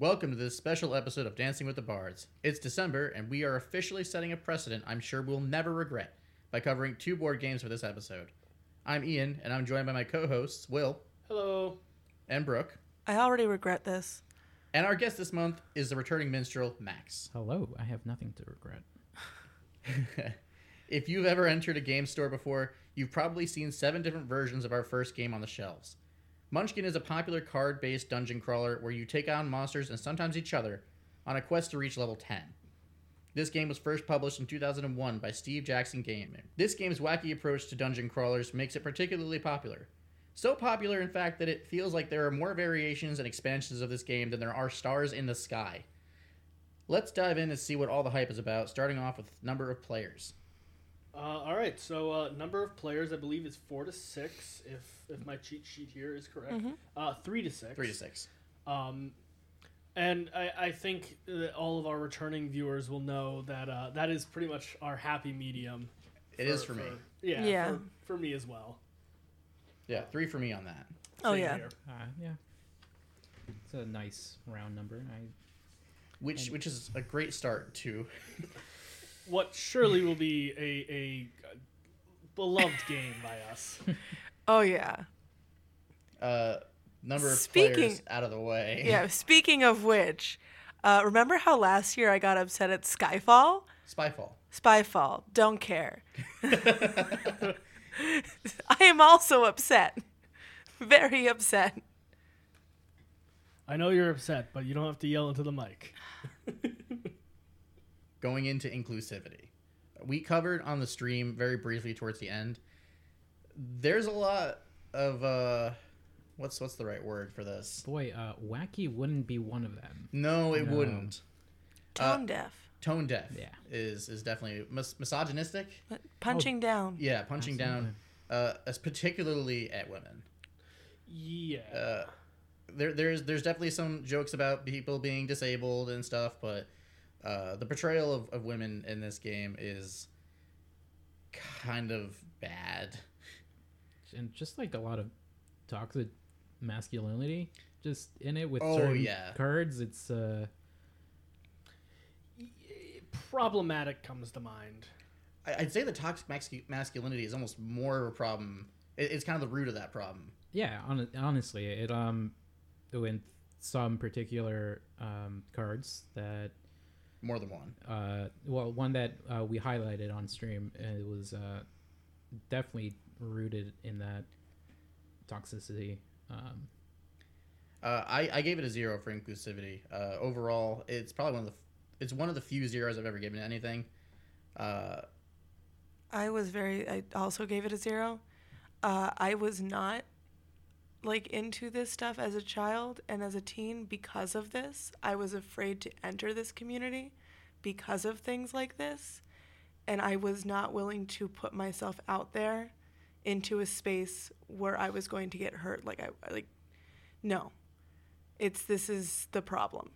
Welcome to this special episode of Dancing with the Bards. It's December, and we are officially setting a precedent I'm sure we'll never regret by covering two board games for this episode. I'm Ian, and I'm joined by my co hosts, Will Hello. and Brooke. I already regret this. And our guest this month is the returning minstrel, Max. Hello, I have nothing to regret. if you've ever entered a game store before, you've probably seen seven different versions of our first game on the shelves. Munchkin is a popular card based dungeon crawler where you take on monsters and sometimes each other on a quest to reach level 10. This game was first published in 2001 by Steve Jackson Gaming. This game's wacky approach to dungeon crawlers makes it particularly popular. So popular, in fact, that it feels like there are more variations and expansions of this game than there are stars in the sky. Let's dive in and see what all the hype is about, starting off with number of players. Uh, all right. So uh, number of players, I believe, is four to six. If if my cheat sheet here is correct, uh, three to six. Three to six. Um, and I, I think that all of our returning viewers will know that uh, that is pretty much our happy medium. It is for me. Yeah. Yeah. For, for me as well. Yeah, three for me on that. Oh, Same yeah. Uh, yeah, it's a nice round number. I Which which is a great start to What surely will be a a beloved game by us. Oh yeah. uh number of Speaking- players out of the way. Yeah. Speaking of which, uh, remember how last year I got upset at Skyfall? Spyfall. Spyfall. Don't care. I am also upset. Very upset. I know you're upset, but you don't have to yell into the mic. Going into inclusivity. We covered on the stream very briefly towards the end. There's a lot of uh what's what's the right word for this? boy, uh, wacky wouldn't be one of them. No, it No. wouldn't. Tone deaf. Tone deaf Yeah. is is definitely mis- misogynistic. But Punching down. Yeah, punching down uh as particularly at women. Yeah. uh, there there's there's definitely some jokes about people being disabled and stuff, but uh, the portrayal of, of women in this game is kind of bad. And just like a lot of toxic masculinity, just in it with Oh, certain yeah. cards. It's uh, Problematic comes to mind. I'd say the toxic masculinity is almost more of a problem. It's kind of the root of that problem. yeah. On, honestly, it um, in some particular um cards that More than one. uh, well, one that uh, we highlighted on stream, and it was uh, definitely rooted in that toxicity. Um, Uh, I, I gave it a zero for inclusivity. Uh, overall, it's probably one of the it's one of the few zeros I've ever given to anything. Uh, I was very. I also gave it a zero. Uh, I was not like into this stuff as a child and as a teen because of this. I was afraid to enter this community because of things like this, and I was not willing to put myself out there into a space where I was going to get hurt. Like I like, no, it's this is the problem.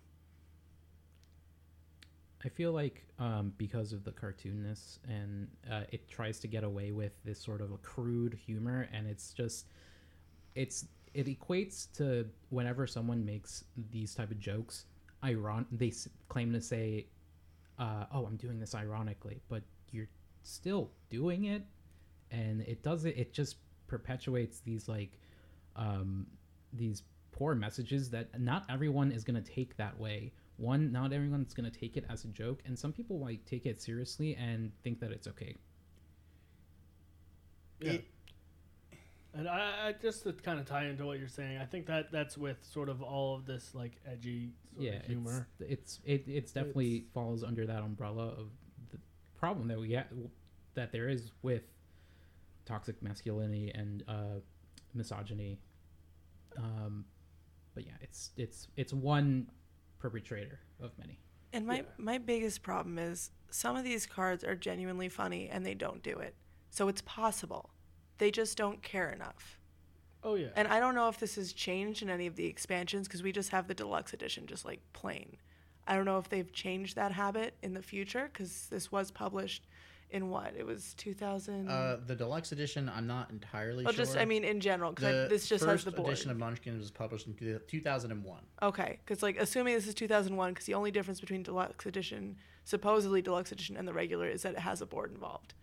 I feel like um, because of the cartoonness and uh, it tries to get away with this sort of a crude humor, and it's just it's it equates to whenever someone makes these type of jokes, iron they s- claim to say, uh, "Oh, I'm doing this ironically," but you're still doing it, and it does it. It just perpetuates these like um, these poor messages that not everyone is going to take that way. One, not everyone's going to take it as a joke, and some people might take it seriously and think that it's okay. Yeah. it- And I, I just to kind of tie into what you're saying, I think that that's with sort of all of this like edgy sort yeah, of humor. It's, it's it it's definitely falls under that umbrella of the problem that we ha- that there is with toxic masculinity and uh, misogyny. Um, but yeah, it's it's it's one perpetrator of many. And my Yeah. my biggest problem is some of these cards are genuinely funny and they don't do it. So it's possible. They just don't care enough. Oh yeah. And I don't know if this has changed in any of the expansions because we just have the deluxe edition just like plain. I don't know if they've changed that habit in the future because this was published in what? It was 2000. Uh, the deluxe edition, I'm not entirely well, sure. just I mean in general, because this just has the board. edition of Munchkin was published in 2001. Okay, because like assuming this is 2001, because the only difference between deluxe edition, supposedly deluxe edition, and the regular is that it has a board involved.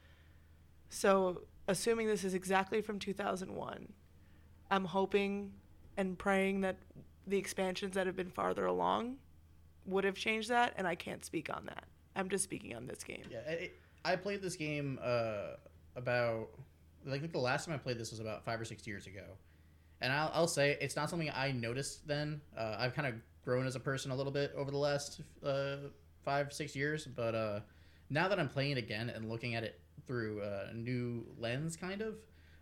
So assuming this is exactly from 2001, I'm hoping and praying that the expansions that have been farther along would have changed that, and I can't speak on that. I'm just speaking on this game. Yeah, it, I played this game uh, about like the last time I played this was about five or six years ago, and I'll, I'll say it's not something I noticed then. Uh, I've kind of grown as a person a little bit over the last uh, five six years, but uh, now that I'm playing it again and looking at it through a new lens, kind of,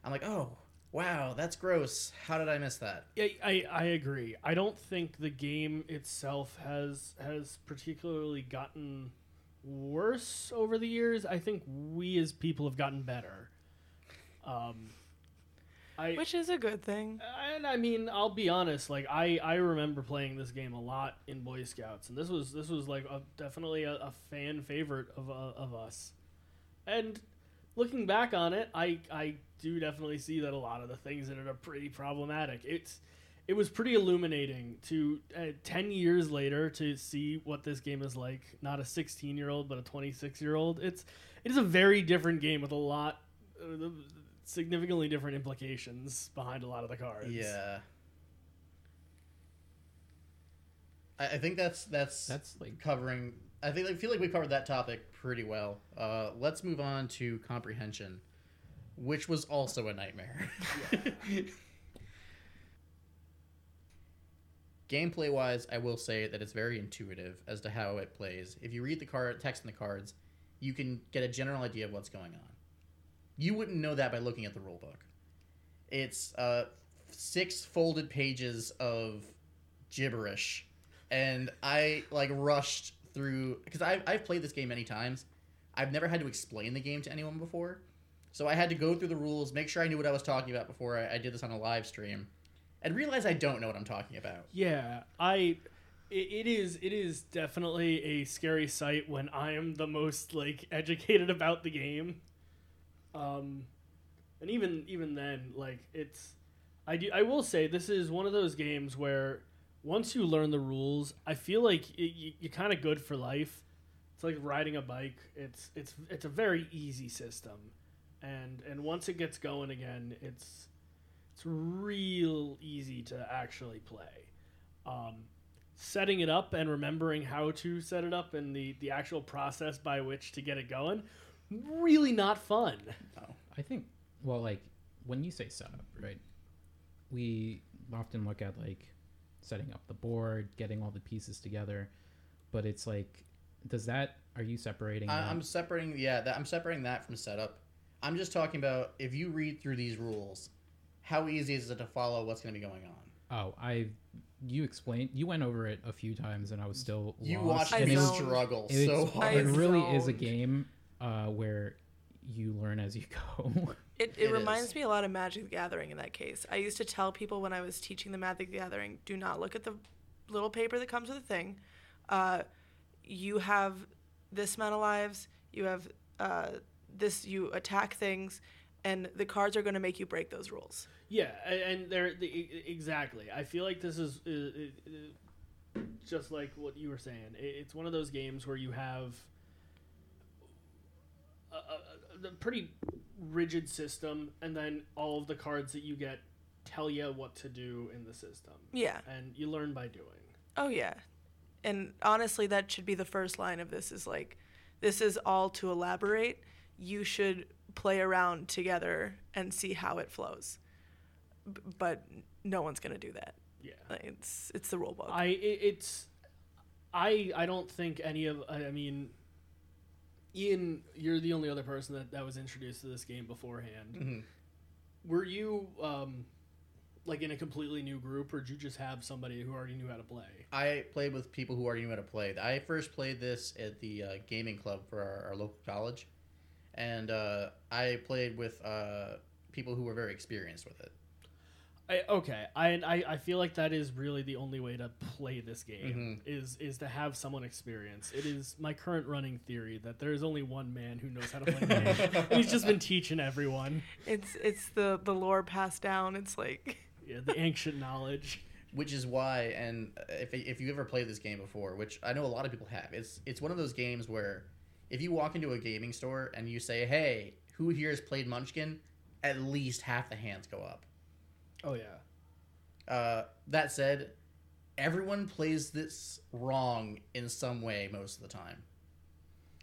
I'm like, oh wow, that's gross. How did I miss that? Yeah, I, I agree. I don't think the game itself has has particularly gotten worse over the years. I think we as people have gotten better. Um, I Which is a good thing. and I mean, I'll be honest. Like I, I remember playing this game a lot in Boy Scouts, and this was this was like a, definitely a, a fan favorite of uh, of us. And looking back on it, I I do definitely see that a lot of the things in it are pretty problematic. It's it was pretty illuminating to uh, 10 years later to see what this game is like not a 16 year old but a 26 year old it's it is a very different game with a lot uh, significantly different implications behind a lot of the cards Yeah. I, I think that's that's That's like covering. I think I feel like we covered that topic pretty well. Uh, let's move on to comprehension, which was also a nightmare. Gameplay wise, I will say that it's very intuitive as to how it plays. If you read the card text in the cards, you can get a general idea of what's going on. You wouldn't know that by looking at the rule book. It's uh, six folded pages of gibberish, and I like rushed through because I've, I've played this game many times. I've never had to explain the game to anyone before, so I had to go through the rules, make sure I knew what I was talking about before I, I did this on a live stream, and realize I don't know what I'm talking about. Yeah, I. It, is. It is definitely a scary sight when I am the most like educated about the game. Um, and even even then, like it's. I do. I will say this is one of those games where once you learn the rules, I feel like it, you, you're kind of good for life. It's like riding a bike. It's it's it's a very easy system, and and once it gets going again, it's it's real easy to actually play. Um, setting it up and remembering how to set it up and the, the actual process by which to get it going, really not fun. I think well like when you say setup, right? We often look at like setting up the board, getting all the pieces together, but it's like does that are you separating I, that? I'm separating, yeah, that, I'm separating that from setup. I'm just talking about if you read through these rules, how easy is it to follow what's going to be going on? Oh, I you explained you went over it a few times and I was still You lost. watched I me and it was, struggle so hard. it really is a game uh, where you learn as you go. It, it, It reminds is. me a lot of Magic the Gathering in that case. I used to tell people when I was teaching the Magic the Gathering, do not look at the little paper that comes with the thing. Uh, you have this amount of lives. You have uh, this. You attack things, and the cards are going to make you break those rules. Yeah, and they're the, e- exactly. I feel like this is uh, uh, uh, just like what you were saying. It's one of those games where you have a, a, a pretty rigid system, and then all of the cards that you get tell you what to do in the system, Yeah. and you learn by doing. Oh yeah. And honestly, that should be the first line of this. Is like, this is all to elaborate. You should play around together and see how it flows. B- but no one's gonna do that. Yeah. Like, It's it's the rule book. I it, it's I I don't think any of I mean Ian, you're the only other person that, that was introduced to this game beforehand. Mhm. Were you um like in a completely new group or did you just have somebody who already knew how to play? I played with people who already knew how to play. I first played this at the uh, gaming club for our, our local college, and uh, I played with uh, people who were very experienced with it. I, okay, I, I I feel like that is really the only way to play this game Mm-hmm. is is to have someone experience. It is my current running theory that there is only one man who knows how to play the game. and he's just been teaching everyone It's it's the the lore passed down. It's like yeah, the ancient knowledge. which is why and if, if you ever played this game before which i know a lot of people have it's it's one of those games where if you walk into a gaming store and you say hey who here has played munchkin at least half the hands go up Oh yeah. uh, that said everyone plays this wrong in some way most of the time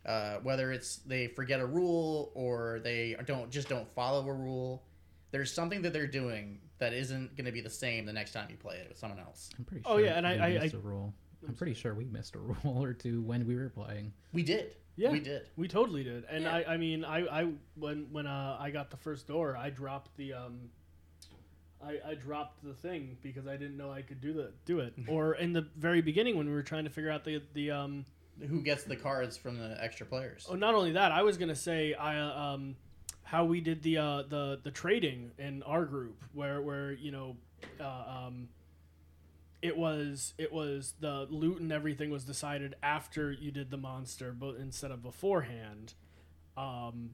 uh, whether it's they forget a rule or they don't just don't follow a rule there's something that they're doing that isn't going to be the same the next time you play it with someone else I'm pretty Oh, sure. yeah, and I- we I- missed I- a rule. I'm pretty sure we missed a rule or two when we were playing. we did Yeah. we did We totally did, and Yeah. I, I mean, I, I when when uh, I got the first door, I dropped the um, I, I dropped the thing because I didn't know I could do the do it. or in the very beginning when we were trying to figure out the the um, who gets the cards from the extra players oh, not only that, I was gonna say I uh, um, how we did the uh, the the trading in our group where where you know uh, um, it was it was the loot and everything was decided after you did the monster, but instead of beforehand, um,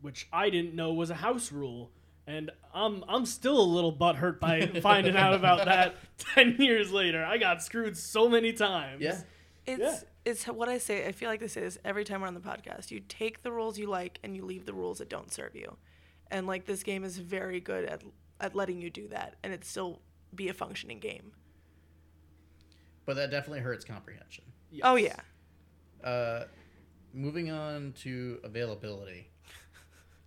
which I didn't know was a house rule. And I'm I'm still a little butthurt by finding out about that ten years later. I got screwed so many times. yeah it's Yeah. it's what I say. I feel like this is every time we're on the podcast. You take the rules you like and you leave the rules that don't serve you, and like this game is very good at at letting you do that, and it still be a functioning game. but that definitely hurts comprehension Oh yeah. uh, moving on to availability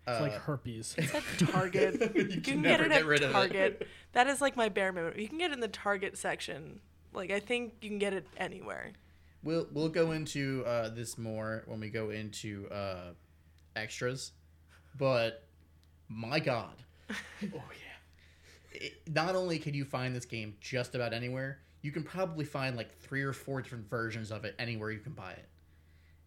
It's uh, like herpes. It's at Target. You you can can never get it get at rid of it. Target. That is like my bare minimum. You can get it in the Target section. Like I think you can get it anywhere. We'll we'll go into uh, this more when we go into uh, extras, but my God, oh yeah. it, not only can you find this game just about anywhere, you can probably find like three or four different versions of it anywhere you can buy it.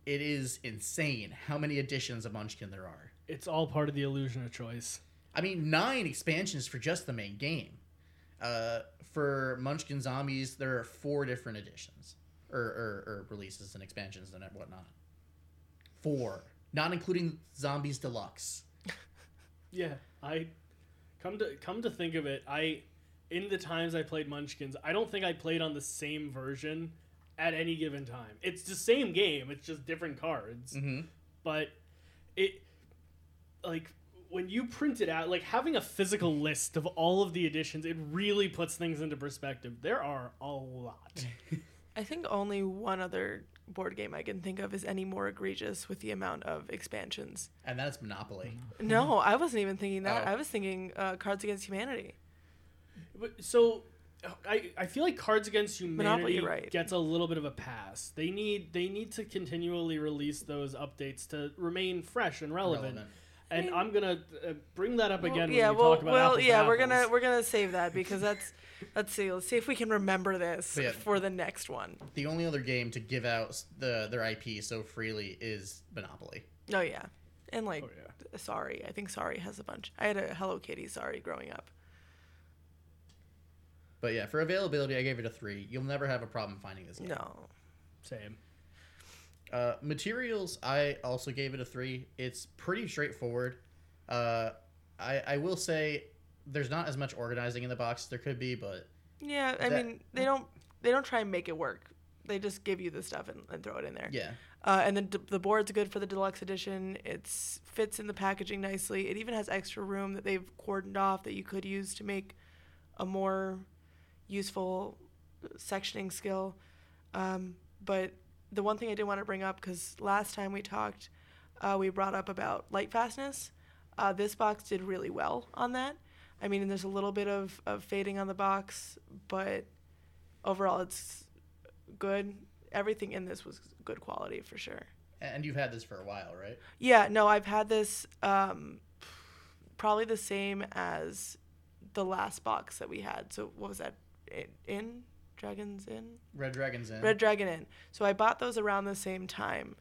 It is insane how many editions of Munchkin there are. It's all part of the illusion of choice. I mean, nine expansions for just the main game. Uh, for Munchkin Zombies, there are four different editions, or, or, or releases and expansions and whatnot. Four, not including Zombies Deluxe. Yeah, I come to come to think of it, I in the times I played Munchkins, I don't think I played on the same version at any given time. It's the same game, it's just different cards. Mm-hmm. But it like when you print it out, like having a physical list of all of the editions, it really puts things into perspective. There are a lot. I think only one other board game I can think of is any more egregious with the amount of expansions. And that's Monopoly. No, I wasn't even thinking that. Oh. I was thinking uh, Cards Against Humanity. But so I, I feel like Cards Against Humanity you're right. gets a little bit of a pass. They need they need to continually release those updates to remain fresh and relevant. Relevant. And mean- I'm gonna uh, bring that up Well, again yeah, when we well, talk about well, apples to yeah, we're gonna we're gonna save that because that's let's see, let's see if we can remember this yeah. for the next one. The only other game to give out the their IP so freely is Monopoly. Oh yeah, and like Oh, yeah. Sorry, I think Sorry has a bunch. I had a Hello Kitty Sorry growing up. But yeah, for availability, I gave it a three. You'll never have a problem finding this game. No, Same. Uh, materials, I also gave it a three. It's pretty straightforward. Uh, I, I will say there's not as much organizing in the box as there could be, but yeah, I That- mean they don't they don't try and make it work. They just give you the stuff and, and throw it in there. yeah. Uh, and then d- the board's good for the deluxe edition. It fits in the packaging nicely. It even has extra room that they've cordoned off that you could use to make a more useful sectioning skill. Um, but the one thing I did want to bring up, because last time we talked, uh, we brought up about light fastness. Uh, this box did really well on that. I mean, there's a little bit of, of fading on the box, but overall it's good. Everything in this was good quality for sure. And you've had this for a while, right? Yeah, no, I've had this um, probably the same as the last box that we had. So what was that? In, in Dragons Inn? Red Dragon's in. Red Dragon Inn. So I bought those around the same time.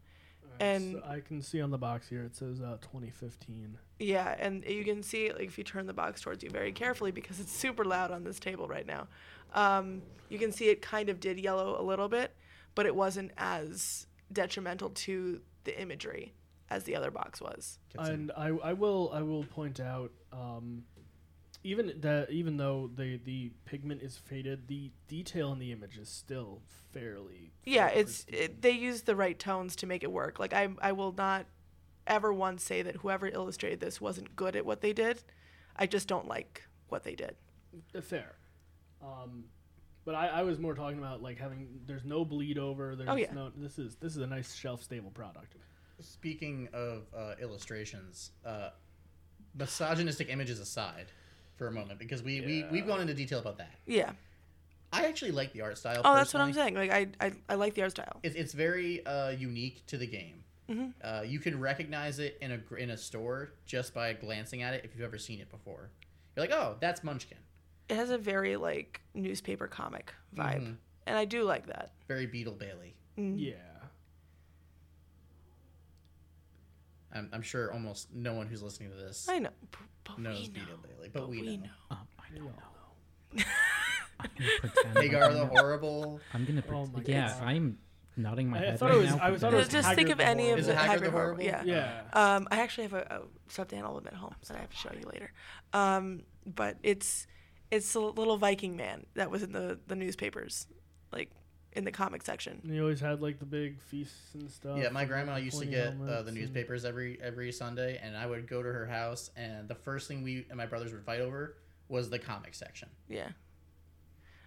And- So I can see on the box here it says uh, 2015. Yeah, and you can see like if you turn the box towards you very carefully because it's super loud on this table right now. Um, you can see it kind of did yellow a little bit, but it wasn't as detrimental to the imagery as the other box was. And I, I will I will point out um, even that even though the the pigment is faded, the detail in the image is still fairly. Yeah, it's it, they use the right tones to make it work. Like I I will not ever once say that whoever illustrated this wasn't good at what they did. I just don't like what they did. Uh, fair. Um, but I, I was more talking about like having there's no bleed over. There's Oh, yeah. no this is this is a nice shelf stable product. Speaking of uh, illustrations, uh, misogynistic images aside for a moment, because we, we, we've gone into detail about that. Yeah. I actually like the art style. Oh, that's what I'm saying. Like I I, I like the art style. It's, it's very uh, unique to the game. Mhm. Uh, you can recognize it in a in a store just by glancing at it if you've ever seen it before. You're like, oh, that's Munchkin. It has a very like newspaper comic vibe, Mhm. and I do like that. Very Beetle Bailey. Mm. Yeah. I'm, I'm sure almost no one who's listening to this I know, b- but knows we know. Beetle Bailey, but, we, know. Um, I don't know. I'm gonna pretend. Hagar the horrible. I'm gonna. Oh Pre- my yeah, God. I'm nodding my I- I head thought right it was- now. I was- thought it was Just think of the any of the it Haggard Haggard the Horrible. Horrible? Yeah. Yeah. Um, I actually have a, a stuffed animal at home that I have to show you later. Um, but it's it's a little Viking man that was in the the newspapers, like in the comic section. And he always had like the big feasts and stuff. Yeah, my grandma like, used to get uh, helmets the and- newspapers every every Sunday, and I would go to her house, and the first thing we and my brothers would fight over was the comic section. Yeah.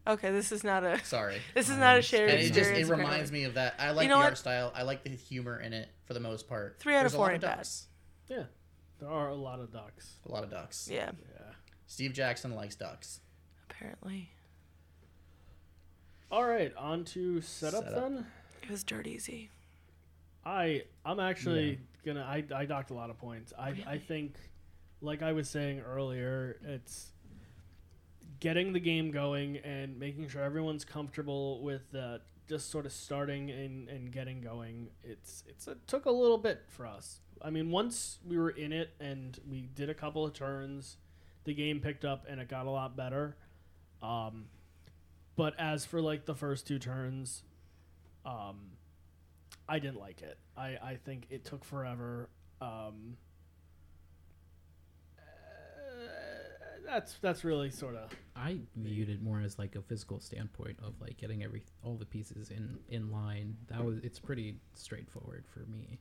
Okay, this is not a Sorry, this is not a shared and it just it reminds me of that. I like know the what? art style. I like the humor in it for the most part. Three out of There's a four lot ain't bad. ducks. Yeah, there are a lot of ducks. A lot of ducks. Yeah, Yeah. Steve Jackson likes ducks. apparently All right, on to setup, Setup. then. it was dirt easy. I I'm actually gonna I I docked a lot of points. I I think, like I was saying earlier, it's getting the game going and making sure everyone's comfortable with uh, just sort of starting and, and getting going. It's it's it took a little bit for us. I mean, once we were in it and we did a couple of turns, the game picked up and it got a lot better. Um, but as for like the first two turns, um, I didn't like it. I, I think it took forever. Um, uh, that's that's really sort of I viewed it more as like a physical standpoint of like getting every all the pieces in in line. That was it's pretty straightforward for me.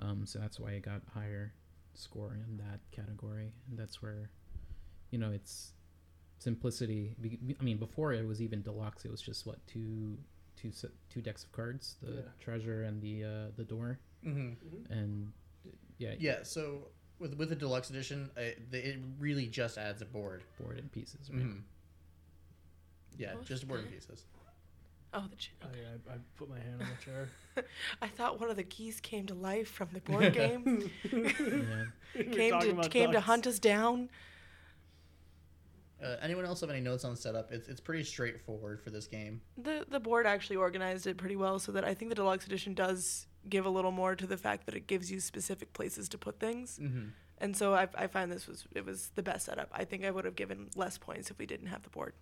Um, so that's why I got higher score in that category, and that's where, you know, it's simplicity. I mean, before it was even deluxe. It was just what two two se- two decks of cards, the Yeah. treasure and the uh, the door, Mm-hmm. and yeah, Yeah. So with with the deluxe edition, I, the, it really just adds a board. board and pieces. Right? Mm-hmm. Yeah, Oh, just board and pieces. Oh, the ch- I, I, I put my hand on the chair. I thought one of the geese came to life from the board game. Yeah. came to came to hunt us down. Uh, anyone else have any notes on setup? It's it's pretty straightforward for this game. The the board actually organized it pretty well, so that I think the deluxe edition does give a little more to the fact that it gives you specific places to put things. Mm-hmm. And so I, I find this was it was the best setup. I think I would have given less points if we didn't have the board.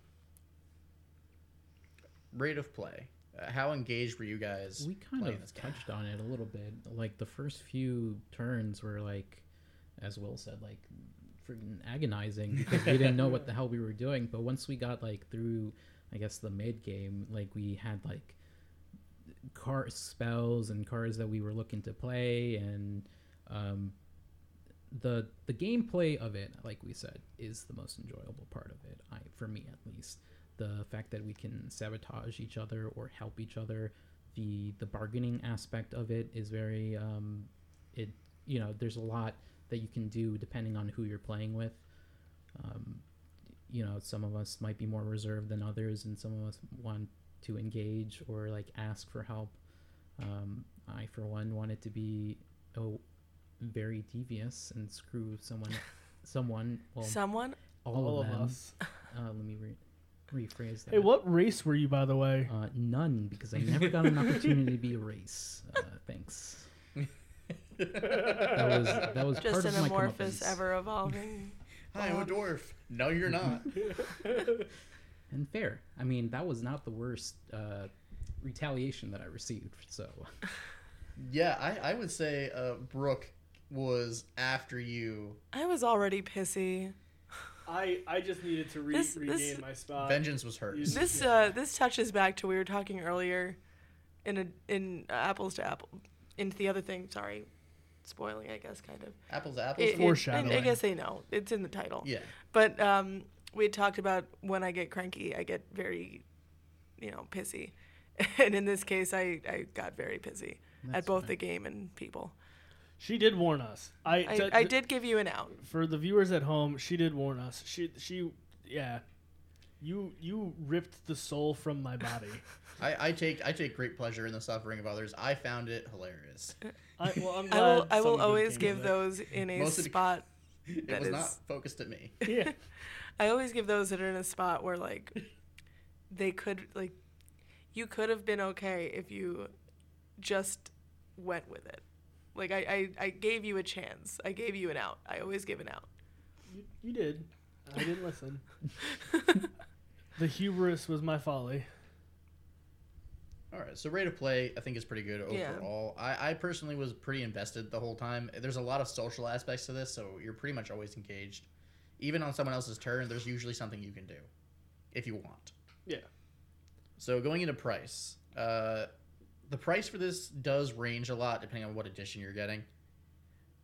Rate of play. Uh, how engaged were you guys? we kind of this touched on it a little bit like the first few turns were like as will said like freaking agonizing because we didn't know what the hell we were doing. But once we got like through i guess the mid game like we had like car spells and cards that we were looking to play and um the the gameplay of it like we said is the most enjoyable part of it i for me at least. The fact that we can sabotage each other or help each other the the bargaining aspect of it is very um it you know there's a lot that you can do depending on who you're playing with um you know some of us might be more reserved than others and some of us want to engage or like ask for help um i for one wanted to be oh very devious and screw someone someone well Someone all, all of of us. uh, let me re- rephrase that Hey, what race were you, by the way? uh, none, because I never got an opportunity to be a race. Uh, thanks. That was that was part Just of an my amorphous, ever evolving. Hi, I'm a dwarf. No, you're not. and fair. I mean, that was not the worst uh, retaliation that I received. So yeah, I, I would say uh, Brooke was after you. I was already pissy. I I just needed to re- This- this- regain my spot. Vengeance was hers. This uh, this touches back to we were talking earlier, in a in uh, apples to apple, into the other thing. Sorry, spoiling, I guess, kind of. Apples apples. It- it- I- I, guess they know it's in the title. yeah. But um, we had talked about when I get cranky, I get very, you know, pissy, and in this case, I I got very pissy at both fine. the game and people. She did warn us. I I did give you an out. for the viewers at home. She did warn us. She she yeah. You you ripped the soul from my body. I, I take I take great pleasure in the suffering of others. I found it hilarious. I, well, I'm I glad will I will always give those in a Most of the- spot. It That was is- not focused at me. Yeah. I always give those that are in a spot where like they could like you could have been okay if you just went with it. Like I, I, I gave you a chance. I gave you an out. I always give an out. You, you did. I didn't listen. the hubris was my folly. All right, so rate of play I think is pretty good Yeah. overall. I, I personally was pretty invested the whole time. There's a lot of social aspects to this, so you're pretty much always engaged. Even on someone else's turn, there's usually something you can do if you want. Yeah. So going into price, uh, the price for this does range a lot depending on what edition you're getting.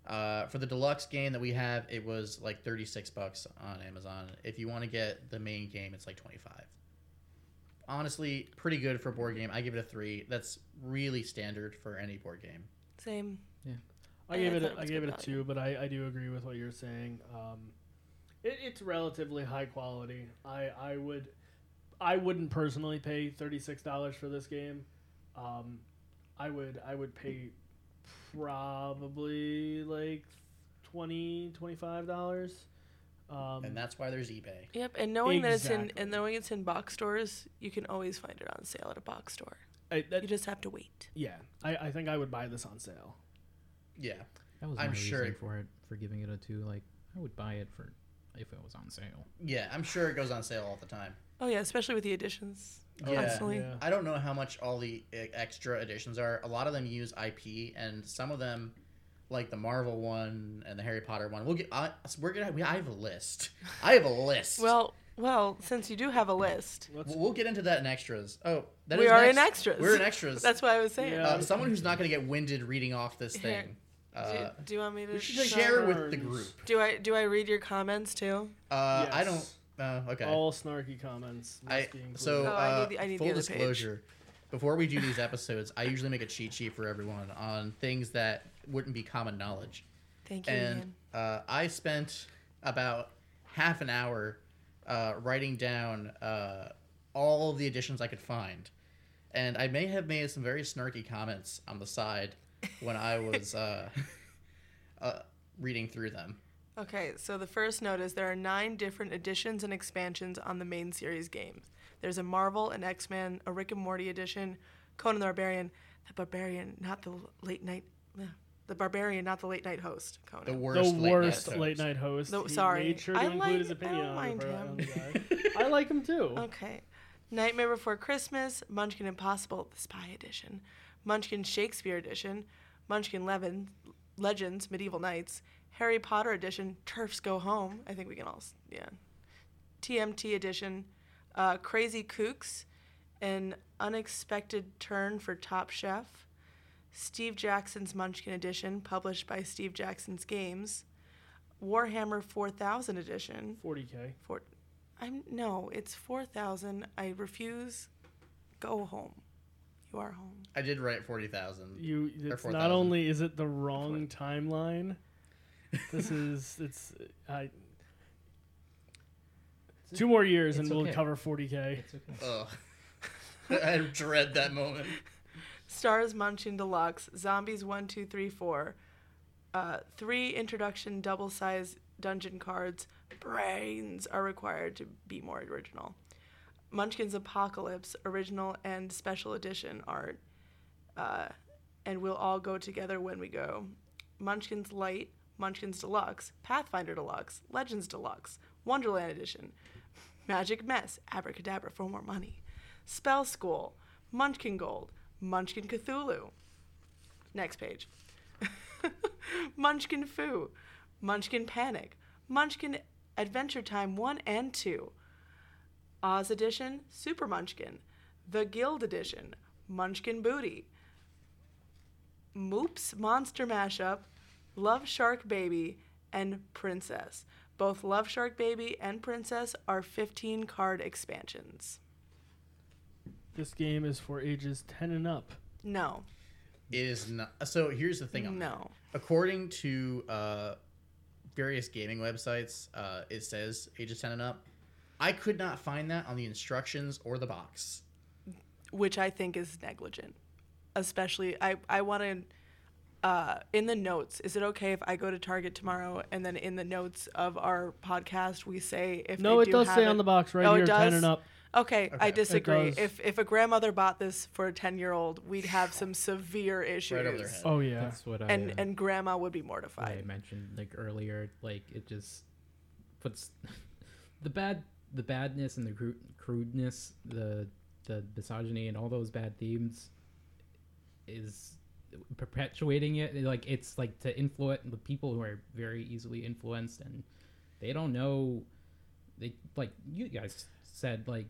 Uh, for the deluxe game that we have, it was like 36 bucks on Amazon. If you want to get the main game, it's like 25. Honestly, pretty good for a board game. I give it a three. That's really standard for any board game. Same. I I- gave I it. thought A, it I gave it a value. two, but I, I do agree with what you're saying. Um, it, it's relatively high quality. I I would I wouldn't personally pay thirty six dollars for this game. Um, I would I would pay probably like 20 25 dollars. Um, And that's why there's eBay. Yep. And knowing that it's in and knowing it's in box stores, you can always find it on sale at a box store. I, that, You just have to wait. yeah, I, I think I would buy this on sale. Yeah. that was I'm my sure reason for it for giving it a two. Like I would buy it for if it was on sale. Yeah, I'm sure it goes on sale all the time. Oh yeah, especially with the additions. Yeah. Constantly. Yeah. I don't know how much all the e- extra editions are. A lot of them use IP, and some of them, like the Marvel one and the Harry Potter one, we'll get. I, we're gonna. We, I have a list. I have a list. Well, well, since you do have a list, Let's, we'll, we'll get into that in extras. Oh, that we is are next. in extras. We're in extras. That's what I was saying. Yeah. uh, someone who's not gonna get winded reading off this Here. thing. do, Uh, do you want me to we should take share turns. with the group. Do I do I read your comments too? Uh, I don't. Uh, okay. All snarky comments. Must I be included. so Oh, I uh, need the- I need the full other page. disclosure. Before we do these episodes, I usually make a cheat sheet for everyone on things that wouldn't be common knowledge. Thank you, and Ian. uh, I spent about half an hour uh, writing down uh, all of the additions I could find, and I may have made some very snarky comments on the side when I was uh, uh, reading through them. Okay, so the first note is there are nine different additions and expansions on the main series games. There's a Marvel, an X Men, a Rick and Morty edition, Conan the Barbarian, the Barbarian, not the late night, the Barbarian, not the late night host, Conan. The Conan. worst, the late worst night late night host. No, He sorry. made sure to I include like- his I opinion don't mind the, him. on the guy. I like him too. Okay. Nightmare Before Christmas, Munchkin Impossible, the Spy Edition, Munchkin Shakespeare Edition, Munchkin Levin, Legends, Medieval Knights, Harry Potter Edition, Turfs Go Home. I think we can all, yeah. TMT Edition, uh, Crazy Kooks, An Unexpected Turn for Top Chef, Steve Jackson's Munchkin Edition, published by Steve Jackson's Games, Warhammer 4000 Edition, 40k. for I'm no, it's four thousand. I refuse. Go home. You are home. I did write forty thousand. You. Or It's 4,000. not only is it the wrong timeline. This is it's I. Two more years and It's we'll cover 40k. It's okay. Ugh. I dread that moment. Stars Munchkin Deluxe, Zombies one, two, three, four. Uh, three introduction double size dungeon cards. Brains are required to be more original. Munchkin's Apocalypse, original and special edition art. Uh, and we'll all go together when we go. Munchkins Light, Munchkins Deluxe, Pathfinder Deluxe, Legends Deluxe, Wonderland Edition, Magic Mess, Abracadabra for more money, Spell School, Munchkin Gold, Munchkin Cthulhu. Next page. Munchkin Fu, Munchkin Panic, Munchkin Adventure Time 1 and 2, Oz Edition, Super Munchkin, The Guild Edition, Munchkin Booty, Moops Monster Mashup, Love Shark Baby, and Princess. Both Love Shark Baby and Princess are 15 card expansions. This game is for ages 10 and up. No, It is not. So here's the thing. On that. no. According to uh, various gaming websites, uh, it says ages 10 and up. I could not find that on the instructions or the box. which I think is negligent. Especially, I I want to. Uh, in the notes, is it okay if I go to Target tomorrow and then in the notes of our podcast we say if No, they it do does have say on the box right Oh, it here 10 and up. Okay, I Okay. It disagree. does. If if a grandmother bought this for a ten year old, we'd have some severe issues. Right over their head. Oh, yeah. That's what I And uh, and grandma would be mortified. I mentioned like earlier. Like it just puts the bad, the badness and the crude, crudeness, the the misogyny and all those bad themes is perpetuating it. Like it's like to influence the people who are very easily influenced and they don't know. They like you guys said like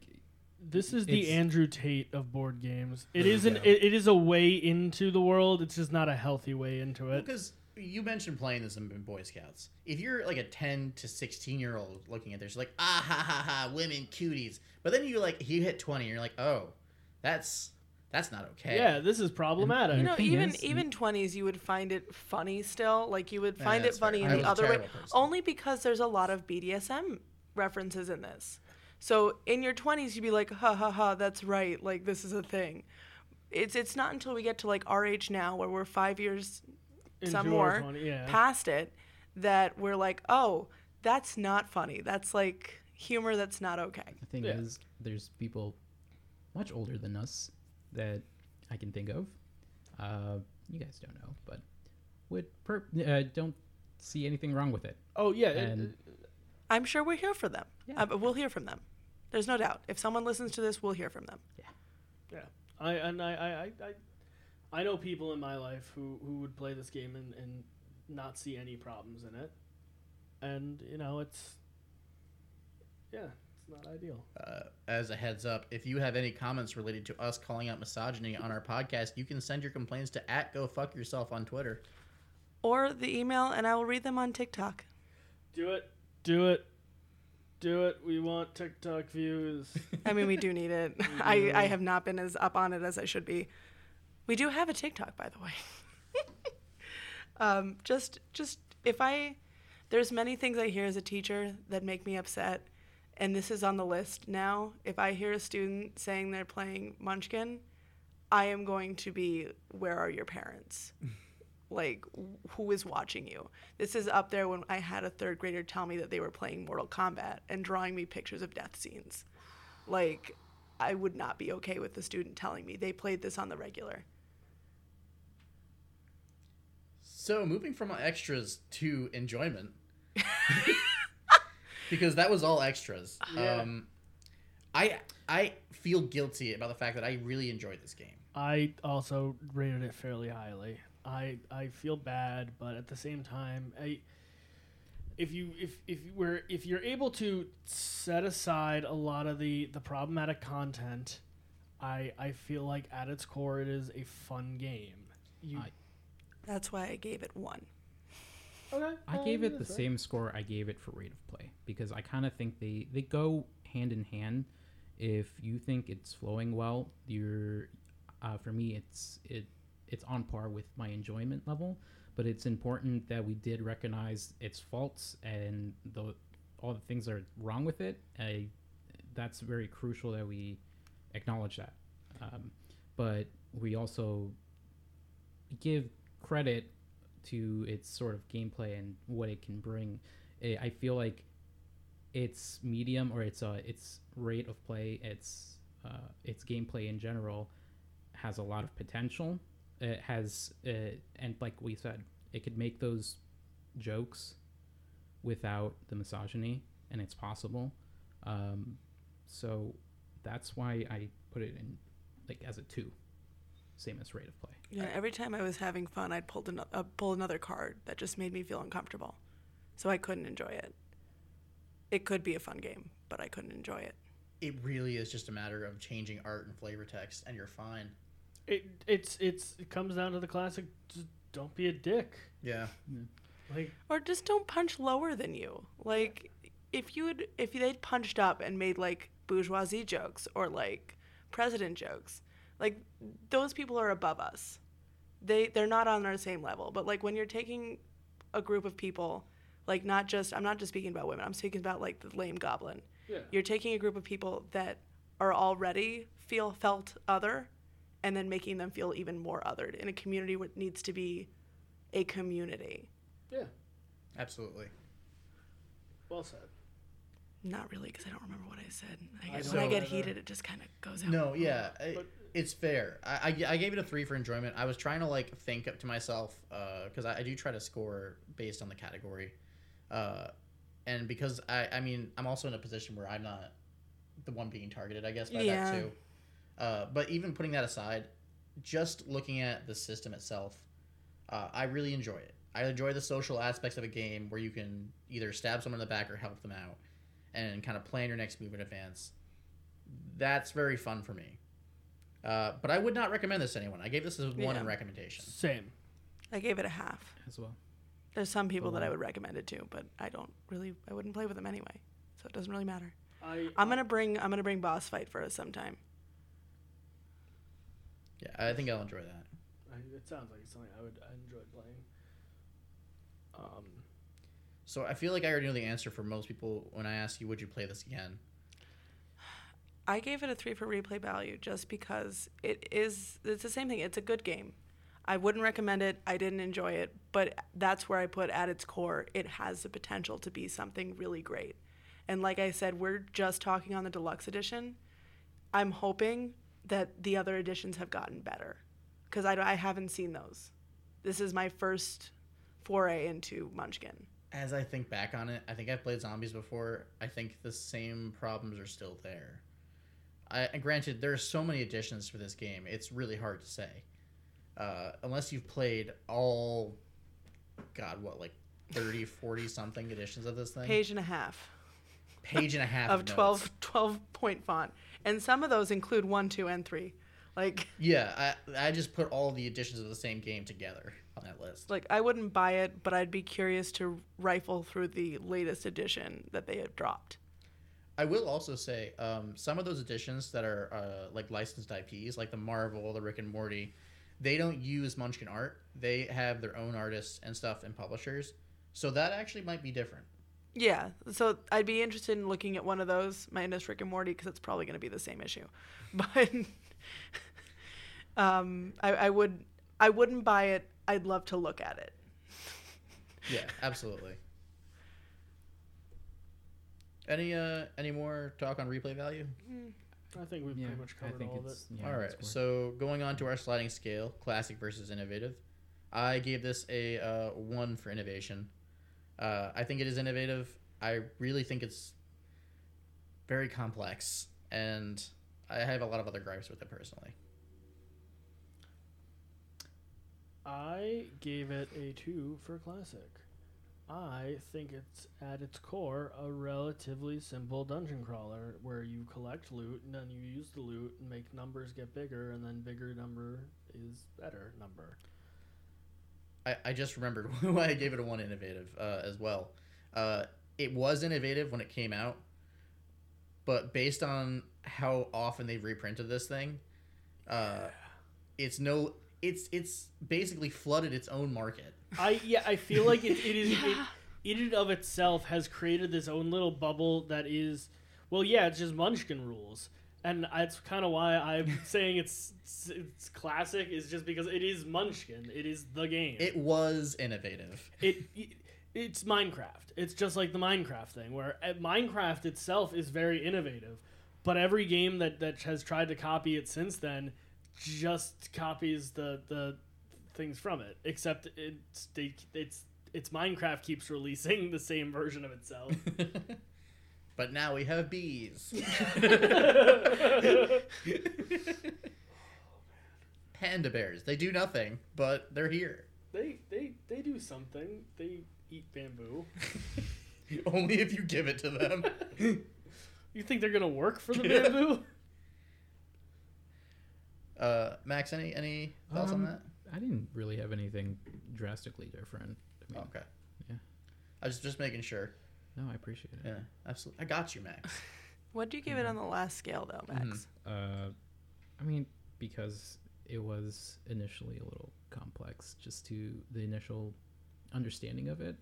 This is the It's- Andrew Tate of board games. It There you isn't. go. It, it is a way into the world. It's just not a healthy way into it. Because you mentioned playing this in Boy Scouts. If you're like a 10 to 16 year old looking at this, you're like, ah ha ha ha, women cuties. But then you like, you hit 20 and you're like, oh, that's that's not okay. Yeah, this is problematic. You know, thing even is- even twenties, you would find it funny still. Like you would Yeah, find it that's fair. funny in I the a other way, terrible person. only because there's a lot of BDSM references in this. So in your twenties, you'd be like, ha ha ha, that's right. Like this is a thing. It's it's not until we get to like our age now, where we're five years some Into our more 20 yeah. past it, that we're like, oh, that's not funny. That's like humor that's not okay. The thing Yeah. is, there's people much older than us that I can think of. Uh, you guys don't know, but would per- uh, don't see anything wrong with it. oh yeah, it- And- I'm sure we're here for them. Yeah. Uh, we'll hear from them. There's no doubt. If someone listens to this, we'll hear from them. yeah. Yeah. I and I, I, I, I, I know people in my life who who would play this game and and not see any problems in it, and you know it's. Yeah, it's not ideal. Uh, as a heads up, if you have any comments related to us calling out misogyny on our podcast, you can send your complaints to at go fuck yourself on Twitter. Or the email, and I will read them on TikTok. Do it. Do it. Do it. We want TikTok views. I mean, we do need it. I, I have not been as up on it as I should be. We do have a TikTok, by the way. um, just, just if I, there's many things I hear as a teacher that make me upset, and this is on the list now. If I hear a student saying they're playing Munchkin, I am going to be, where are your parents? Like, who is watching you? This is up there when I had a third grader tell me that they were playing Mortal Kombat and drawing me pictures of death scenes. Like, I would not be okay with the student telling me they played this on the regular. So moving from extras to enjoyment, because that was all extras. Yeah. Um, I I feel guilty about the fact that I really enjoyed this game. I also rated it fairly highly. I I feel bad, but at the same time, I if you if if you were if you're able to set aside a lot of the the problematic content, I I feel like at its core it is a fun game. You I- That's why I gave it one. okay? I uh, gave it the that's fair. same score I gave it for rate of play because I kind of think they they go hand in hand. If you think it's flowing well, you're uh, for me it's it it's on par with my enjoyment level. But it's important that we did recognize its faults and the all the things that are wrong with it. I, that's very crucial that we acknowledge that. Um, but we also give credit to its sort of gameplay and what it can bring. I I feel like its medium or its uh, its rate of play, its uh, its gameplay in general, has a lot of potential. It has, uh, and like we said, it could make those jokes without the misogyny, and it's possible. Um, so that's why I put it in like as a two, same as rate of play. Yeah, every time I was having fun, I'd pulled an- uh, pull another card that just made me feel uncomfortable, so I couldn't enjoy it. It could be a fun game, but I couldn't enjoy it. It really is just a matter of changing art and flavor text, and you're fine. It it's it's it comes down to the classic. Just don't be a dick. Yeah. Like Or just don't punch lower than you. Like if you would if they'd punched up and made like bourgeoisie jokes or like president jokes, like those people are above us. They they're not on our same level. But like when you're taking a group of people, like not just I'm not just speaking about women. I'm speaking about like the lame goblin. yeah. You're taking a group of people that are already feel felt other and then making them feel even more othered in a community what needs to be a community. Yeah. Absolutely. Well said. Not really, because I don't remember what I said. I I when I get either. heated, it just kind of goes out. No, yeah, I- it's fair. I, I, I gave it a three for enjoyment. I was trying to like think up to myself because I, I do try to score based on the category, uh, and because I I mean I'm also in a position where I'm not the one being targeted. I guess by Yeah. that too. Uh, but even putting that aside, just looking at the system itself, uh, I really enjoy it. I enjoy the social aspects of a game where you can either stab someone in the back or help them out, and kind of plan your next move in advance. That's very fun for me. Uh, but I would not recommend this to anyone. I gave this as one Yeah. in recommendation. Same. I gave it a half. as well. There's some people that I would recommend it to, but I don't really. I wouldn't play with them anyway, so it doesn't really matter. I I'm gonna bring. I'm gonna bring boss fight for us sometime. Yeah, I think I'll enjoy that. I, it sounds like something I would I enjoy playing. Um, So I feel like I already know the answer for most people when I ask you, would you play this again? I gave it a three for replay value just because it is. It's the same thing. It's a good game. I wouldn't recommend it. I didn't enjoy it, but that's where I put at its core. It has the potential to be something really great. And like I said, we're just talking on the deluxe edition. I'm hoping that the other editions have gotten better because I, I haven't seen those. This is my first foray into Munchkin. As I think back on it, I think I've played zombies before. I think the same problems are still there. I, and granted, there are so many additions for this game. It's really hard to say, uh, unless you've played all, God, what like 30, 40 something editions of this thing. Page and a half. Page and a half of notes. 12, 12 point font. And some of those include 1, 2, and 3. Like, Yeah, I, I just put all the editions of the same game together on that list. like I wouldn't buy it, but I'd be curious to rifle through the latest edition that they have dropped. I will also say um, some of those editions that are uh, like licensed IPs, like the Marvel, the Rick and Morty, they don't use Munchkin art. They have their own artists and stuff and publishers. So that actually might be different. Yeah, so I'd be interested in looking at one of those, minus Rick and Morty, because it's probably going to be the same issue. But um, I, I would, I wouldn't buy it. I'd love to look at it. Yeah, absolutely. Any uh any more talk on replay value? I think we've Yeah, pretty much I covered think all of it. it's yeah, All right. So going on to our sliding scale, classic versus innovative. I gave this a uh, one for innovation. Uh, I think it is innovative. I really think it's very complex, and I have a lot of other gripes with it personally. I gave it a two for classic. I think it's at its core a relatively simple dungeon crawler where you collect loot and then you use the loot and make numbers get bigger and then bigger number is better number. I, I just remembered why I gave it a one innovative uh, as well. Uh, it was innovative when it came out, but based on how often they've reprinted this thing, uh, it's no, it's it's basically flooded its own market. I yeah, I feel like it, it is it, it in of itself has created this own little bubble that is well, yeah, it's just Munchkin rules. And that's kind of why I'm saying it's it's classic is just because it is Munchkin. It is the game. It was innovative. it, it it's Minecraft. It's just like the Minecraft thing, where uh, Minecraft itself is very innovative, but every game that that has tried to copy it since then just copies the the things from it. Except it's they, it's it's Minecraft keeps releasing the same version of itself. but now we have bees. Panda bears. They do nothing, but they're here. they they they do something. They eat bamboo. Only if you give it to them. You think they're gonna work for the bamboo? Uh, Max, any any thoughts Um, on that? I didn't really have anything drastically different. I mean, Okay. yeah. I was just making sure. No, I appreciate it. Yeah, absolutely. I got you, Max. What do you give it on the last scale, though, Max? Uh, I mean, because it was initially a little complex, just to the initial understanding of it,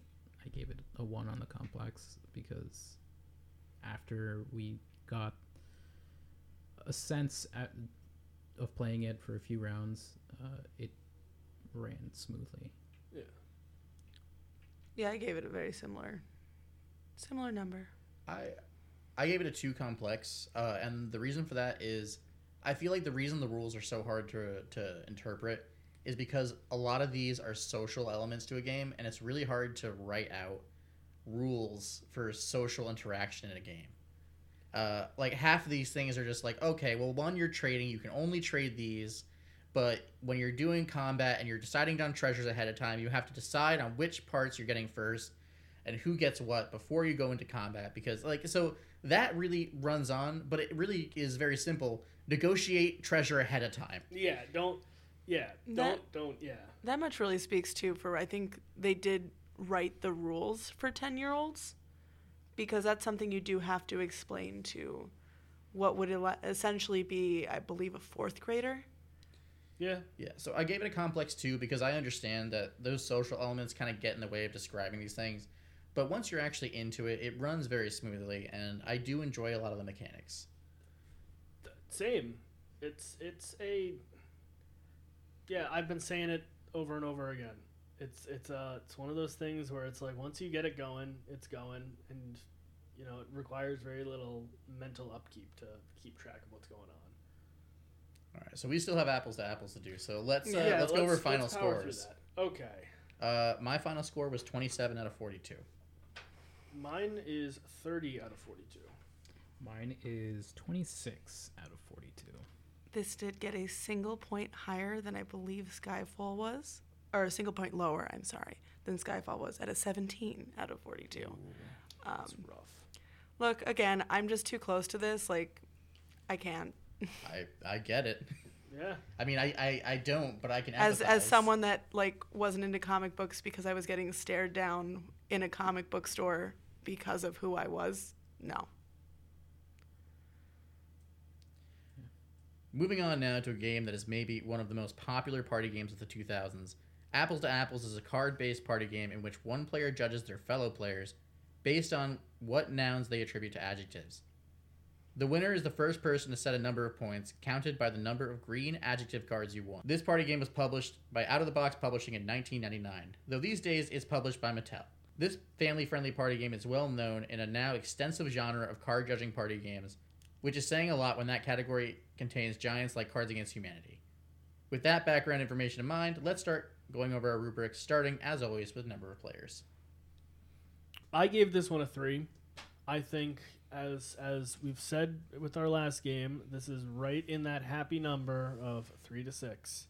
I gave it a one on the complex because after we got a sense at, of playing it for a few rounds, uh, it ran smoothly. Yeah. Yeah, I gave it a very similar, similar number. I I gave it a two complex, uh, and the reason for that is I feel like the reason the rules are so hard to to interpret is because a lot of these are social elements to a game, and it's really hard to write out rules for social interaction in a game. Uh, like half of these things are just like, okay, well, one you're trading, you can only trade these, but when you're doing combat and you're deciding on treasures ahead of time, you have to decide on which parts you're getting first and who gets what before you go into combat because like so that really runs on but it really is very simple negotiate treasure ahead of time Yeah, don't. Yeah, don't That- don't. Yeah, That much really speaks to for I think they did write the rules for 10-year-olds because that's something you do have to explain to what would ele- essentially be I believe a 4th grader. yeah. yeah so i gave it a complex too because i understand that those social elements kind of get in the way of describing these things but once you're actually into it it runs very smoothly and i do enjoy a lot of the mechanics Same. It's it's a. Yeah, I've been saying it over and over again. It's it's uh it's one of those things where it's like once you get it going, it's going, and you know it requires very little mental upkeep to keep track of what's going on. all right so we still have apples to apples to do so let's uh, Yeah, let's, go over final let's scores that. Okay, uh, my final score was 27 out of 42 mine is thirty out of forty-two. Mine is 26 out of 42. This did get a single point higher than I believe Skyfall was or a single point lower, I'm sorry, than Skyfall was at a 17 out of 42. That's Um, rough. look, again, I'm just too close to this like I can't. i i get it Yeah. i mean i i, I don't but i can as as someone that like wasn't into comic books because I was getting stared down in a comic book store because of who I was. No. Moving on now to a game that is maybe one of the most popular party games of the 2000s. Apples to Apples is a card based party game in which one player judges their fellow players based on what nouns they attribute to adjectives. The winner is the first person to set a number of points, counted by the number of green adjective cards you won. This party game was published by Out of the Box Publishing in 1999, though these days it's published by Mattel. This family friendly party game is well known in a now extensive genre of card judging party games, which is saying a lot when that category contains giants like Cards Against Humanity. With that background information in mind, let's start going over our rubrics, starting, as always, with number of players. I gave this one a three. I think as as we've said with our last game, this is right in that happy number of three to six.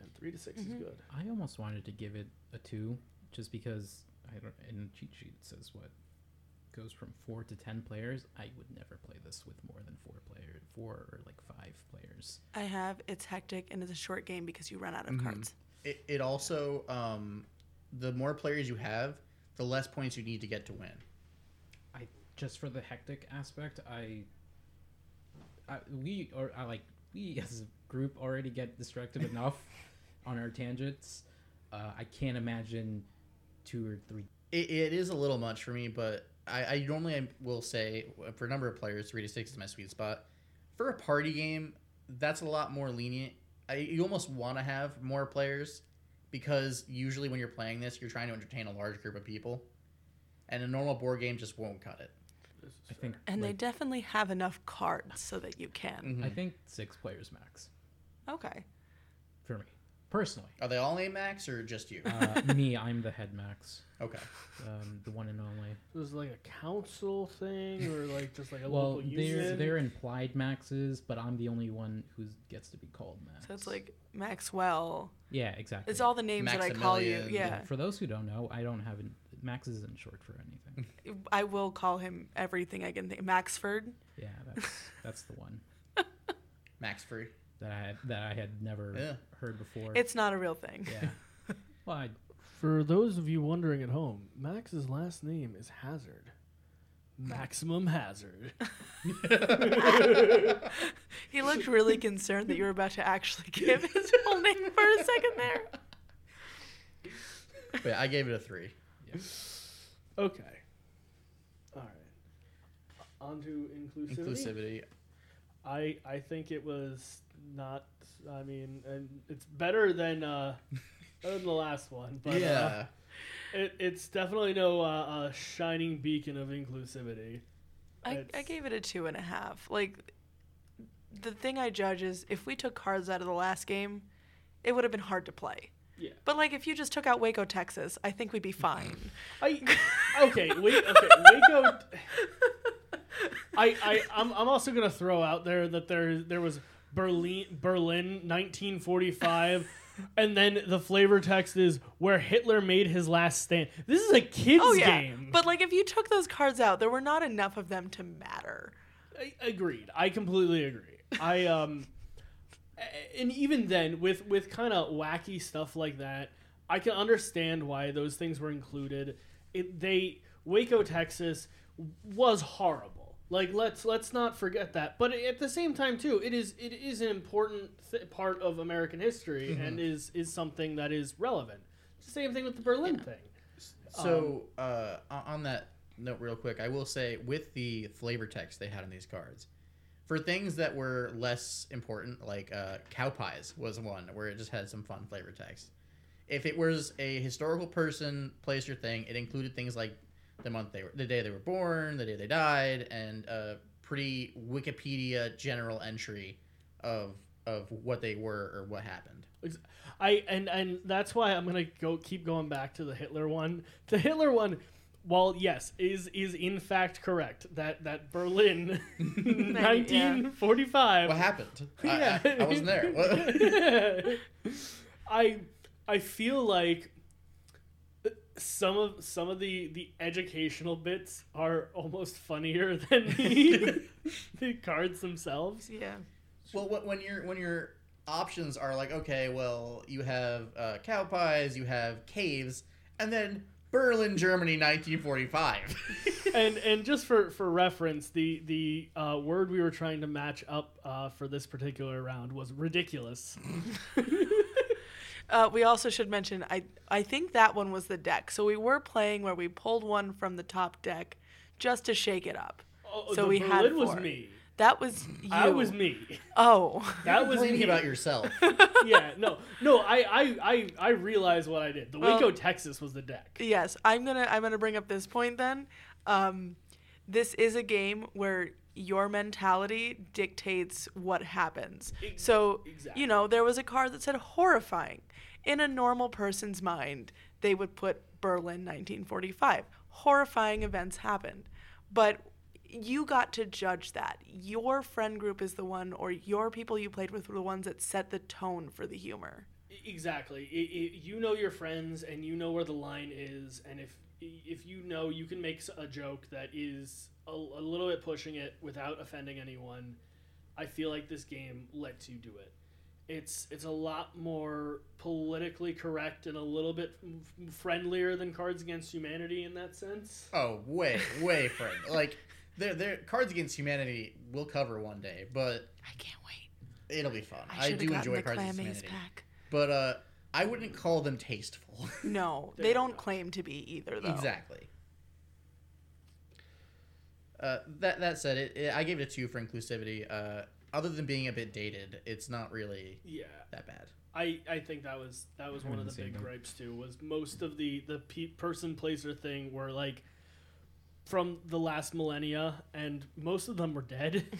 And three to 6 is mm-hmm. good. I almost wanted to give it a two, just because I don't. In the cheat sheet says what goes from four to ten players. I would never play this with more than four players, four or like five players. I have it's hectic and it's a short game because you run out of Mhm. cards. It, it also, um, the more players you have, the less points you need to get to win. I just for the hectic aspect, I, I we or I like we as a group already get distracted enough on our tangents. Uh, I can't imagine two or three. It, it is a little much for me, but I, I normally will say for a number of players, three to six is my sweet spot. For a party game, that's a lot more lenient. I, you almost want to have more players because usually when you're playing this, you're trying to entertain a large group of people, and a normal board game just won't cut it. I think And they definitely have enough cards so that you can. Mhm. I think six players max Okay. for me. Personally. Are they all named Max or just you? Uh, me, I'm the head max, okay. um, the one and only. Was it like a council thing or like just like a Well, local they're union? they're implied maxes, but I'm the only one who gets to be called max. So it's like Maxwell. yeah, exactly. It's all the names that I call you. Maximilian. Yeah. For those who don't know, I don't have an, max isn't short for anything. I will call him everything I can think. Maxford. Yeah, that's that's the one Max free. That I had that I had never Yeah. heard before. It's not a real thing. yeah. Well, I, For those of you wondering at home, Max's last name is Hazard. Maximum Hazard. He looked really concerned that you were about to actually give his full name for a second there. But yeah, I gave it a three. Okay. All right. On to inclusivity. Inclusivity. I I think it was not. I mean, and it's better than uh, better than the last one. But yeah. uh, it, it's definitely no uh, uh, shining beacon of inclusivity. I, I gave it a two and a half. Like, the thing I judge is if we took cards out of the last game, it would have been hard to play. Yeah. But like, if you just took out Waco, Texas, I think we'd be fine. I okay. Wait. Okay. Waco. I I I'm, I'm also gonna throw out there that there there was Berlin Berlin 1945. And then the flavor text is where Hitler made his last stand. This is a kids oh yeah. game. But like, if you took those cards out, there were not enough of them to matter. I, agreed. I completely agree. I um, and even then, with with kind of wacky stuff like that, I can understand why those things were included. It they Waco, Texas, was horrible. Like let's let's not forget that. But at the same time, too, it is it is an important th- part of American history and is is something that is relevant. Same thing with the Berlin thing. So, uh, on that note, real quick, I will say with the flavor text they had on these cards, for things that were less important, like uh, cow pies was one where it just had some fun flavor text. If it was a historical person, place, or thing, it included things like the month they were, the day they were born, the day they died, and a pretty Wikipedia general entry of of what they were or what happened. I and and that's why I'm gonna go keep going back to the Hitler one. The Hitler one, while yes, is is in fact correct that that Berlin, 1945. What happened? Yeah. I, I, I wasn't there. I I feel like some of some of the the educational bits are almost funnier than the, the cards themselves. Yeah. Well, wh- when your when your options are like, okay, well, you have uh, cow pies, you have caves, and then Berlin, Germany, 1945. and and just for for reference, the the uh, word we were trying to match up uh, for this particular round was ridiculous. Uh, we also should mention I I think that one was the deck. So we were playing where we pulled one from the top deck just to shake it up. Oh, So the we had Berlin was me. That was you. I was me. Oh. That was Complaining me. about yourself. yeah, no, no. I I I I realized what I did. The Well- Waco, Texas, was the deck. yes, I'm gonna I'm gonna bring up this point then. Um, this is a game where your mentality dictates what happens. So exactly. you know there was a card that said horrifying. In a normal person's mind, they would put Berlin 1945. Horrifying events happened, but you got to judge that. Your friend group is the one, or your people you played with were the ones that set the tone for the humor. Exactly. It, it, you know your friends, and you know where the line is, and if if you know, you can make a joke that is a, a little bit pushing it without offending anyone. I feel like this game lets you do it. It's it's a lot more politically correct and a little bit f- friendlier than Cards Against Humanity in that sense. Oh, way, way, friend. Like, their their Cards Against Humanity we'll cover one day, but I can't wait. it'll be fun. I, I, do have gotten enjoy the Cards Against Humanity, pack. but uh, I wouldn't call them tasteful. No, There they don't go. claim to be either, though. Exactly. Uh, that that said, it, it I gave it a two for inclusivity. Uh, other than being a bit dated, it's not really Yeah. that bad. I, I think that was that was I one of the big them. gripes too. Was most of the the pe- person placer thing were like from the last millennia, and most of them were dead.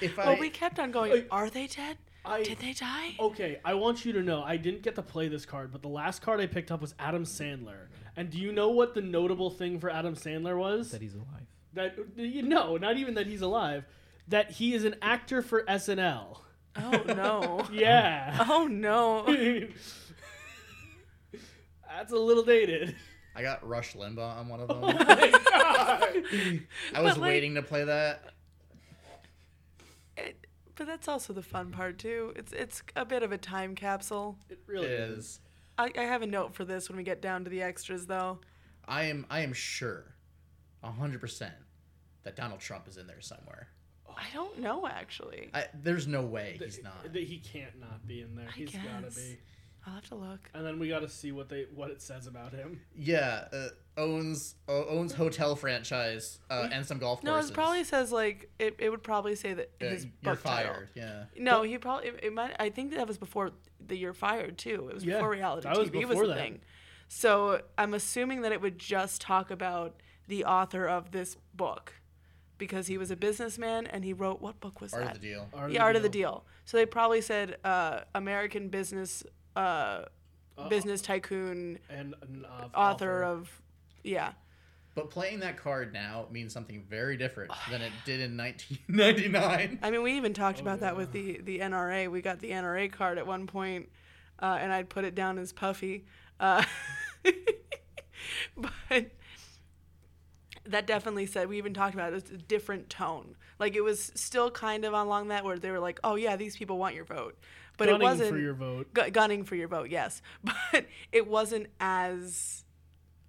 If I Well, we kept on going. Like- Are they dead? I Did they die? okay. I want you to know I didn't get to play this card, but the last card I picked up was Adam Sandler. And do you know what the notable thing for Adam Sandler was? That he's alive. That you know, not even that he's alive, that he is an actor for SNL. Oh no. Yeah. oh no. That's a little dated. I got Rush Limbaugh on one of oh them. Oh my god. I was like- waiting to play that. It, but that's also the fun part too. It's it's a bit of a time capsule. It really It is. is. I, I have a note for this when we get down to the extras though. I am. I am sure, hundred percent, that Donald Trump is in there somewhere. I don't know actually. I, there's no way he's not. That he can't not be in there. I He's gotta be. I'll have to look. And then we got to see what they what it says about him. Yeah, uh, owns uh, owns hotel franchise uh, and some golf No, courses. it probably says like it, it would probably say that Uh, his you're book title. fired. Yeah. No, he probably it, it might. I think that was before the year fired too. It was Yeah, before reality that was TV was before a that. thing. So I'm assuming that it would just talk about the author of this book, because he was a businessman and he wrote what book was Part that? of the deal. Art the Art of the Deal. So they probably said uh, American business uh, Uh, business tycoon and an, uh, author of yeah. But playing that card now means something very different than it did in 1999. I mean, we even talked Oh, about that with the the NRA. We got the NRA card at one point, uh, and I'd put it down as puffy. Uh, but that definitely said we even talked about it, it was a different tone. Like it was still kind of along that where they were like, "Oh yeah, these people want your vote," but gunning it wasn't Gunning for your vote. gu- gunning for your vote. Yes, but it wasn't as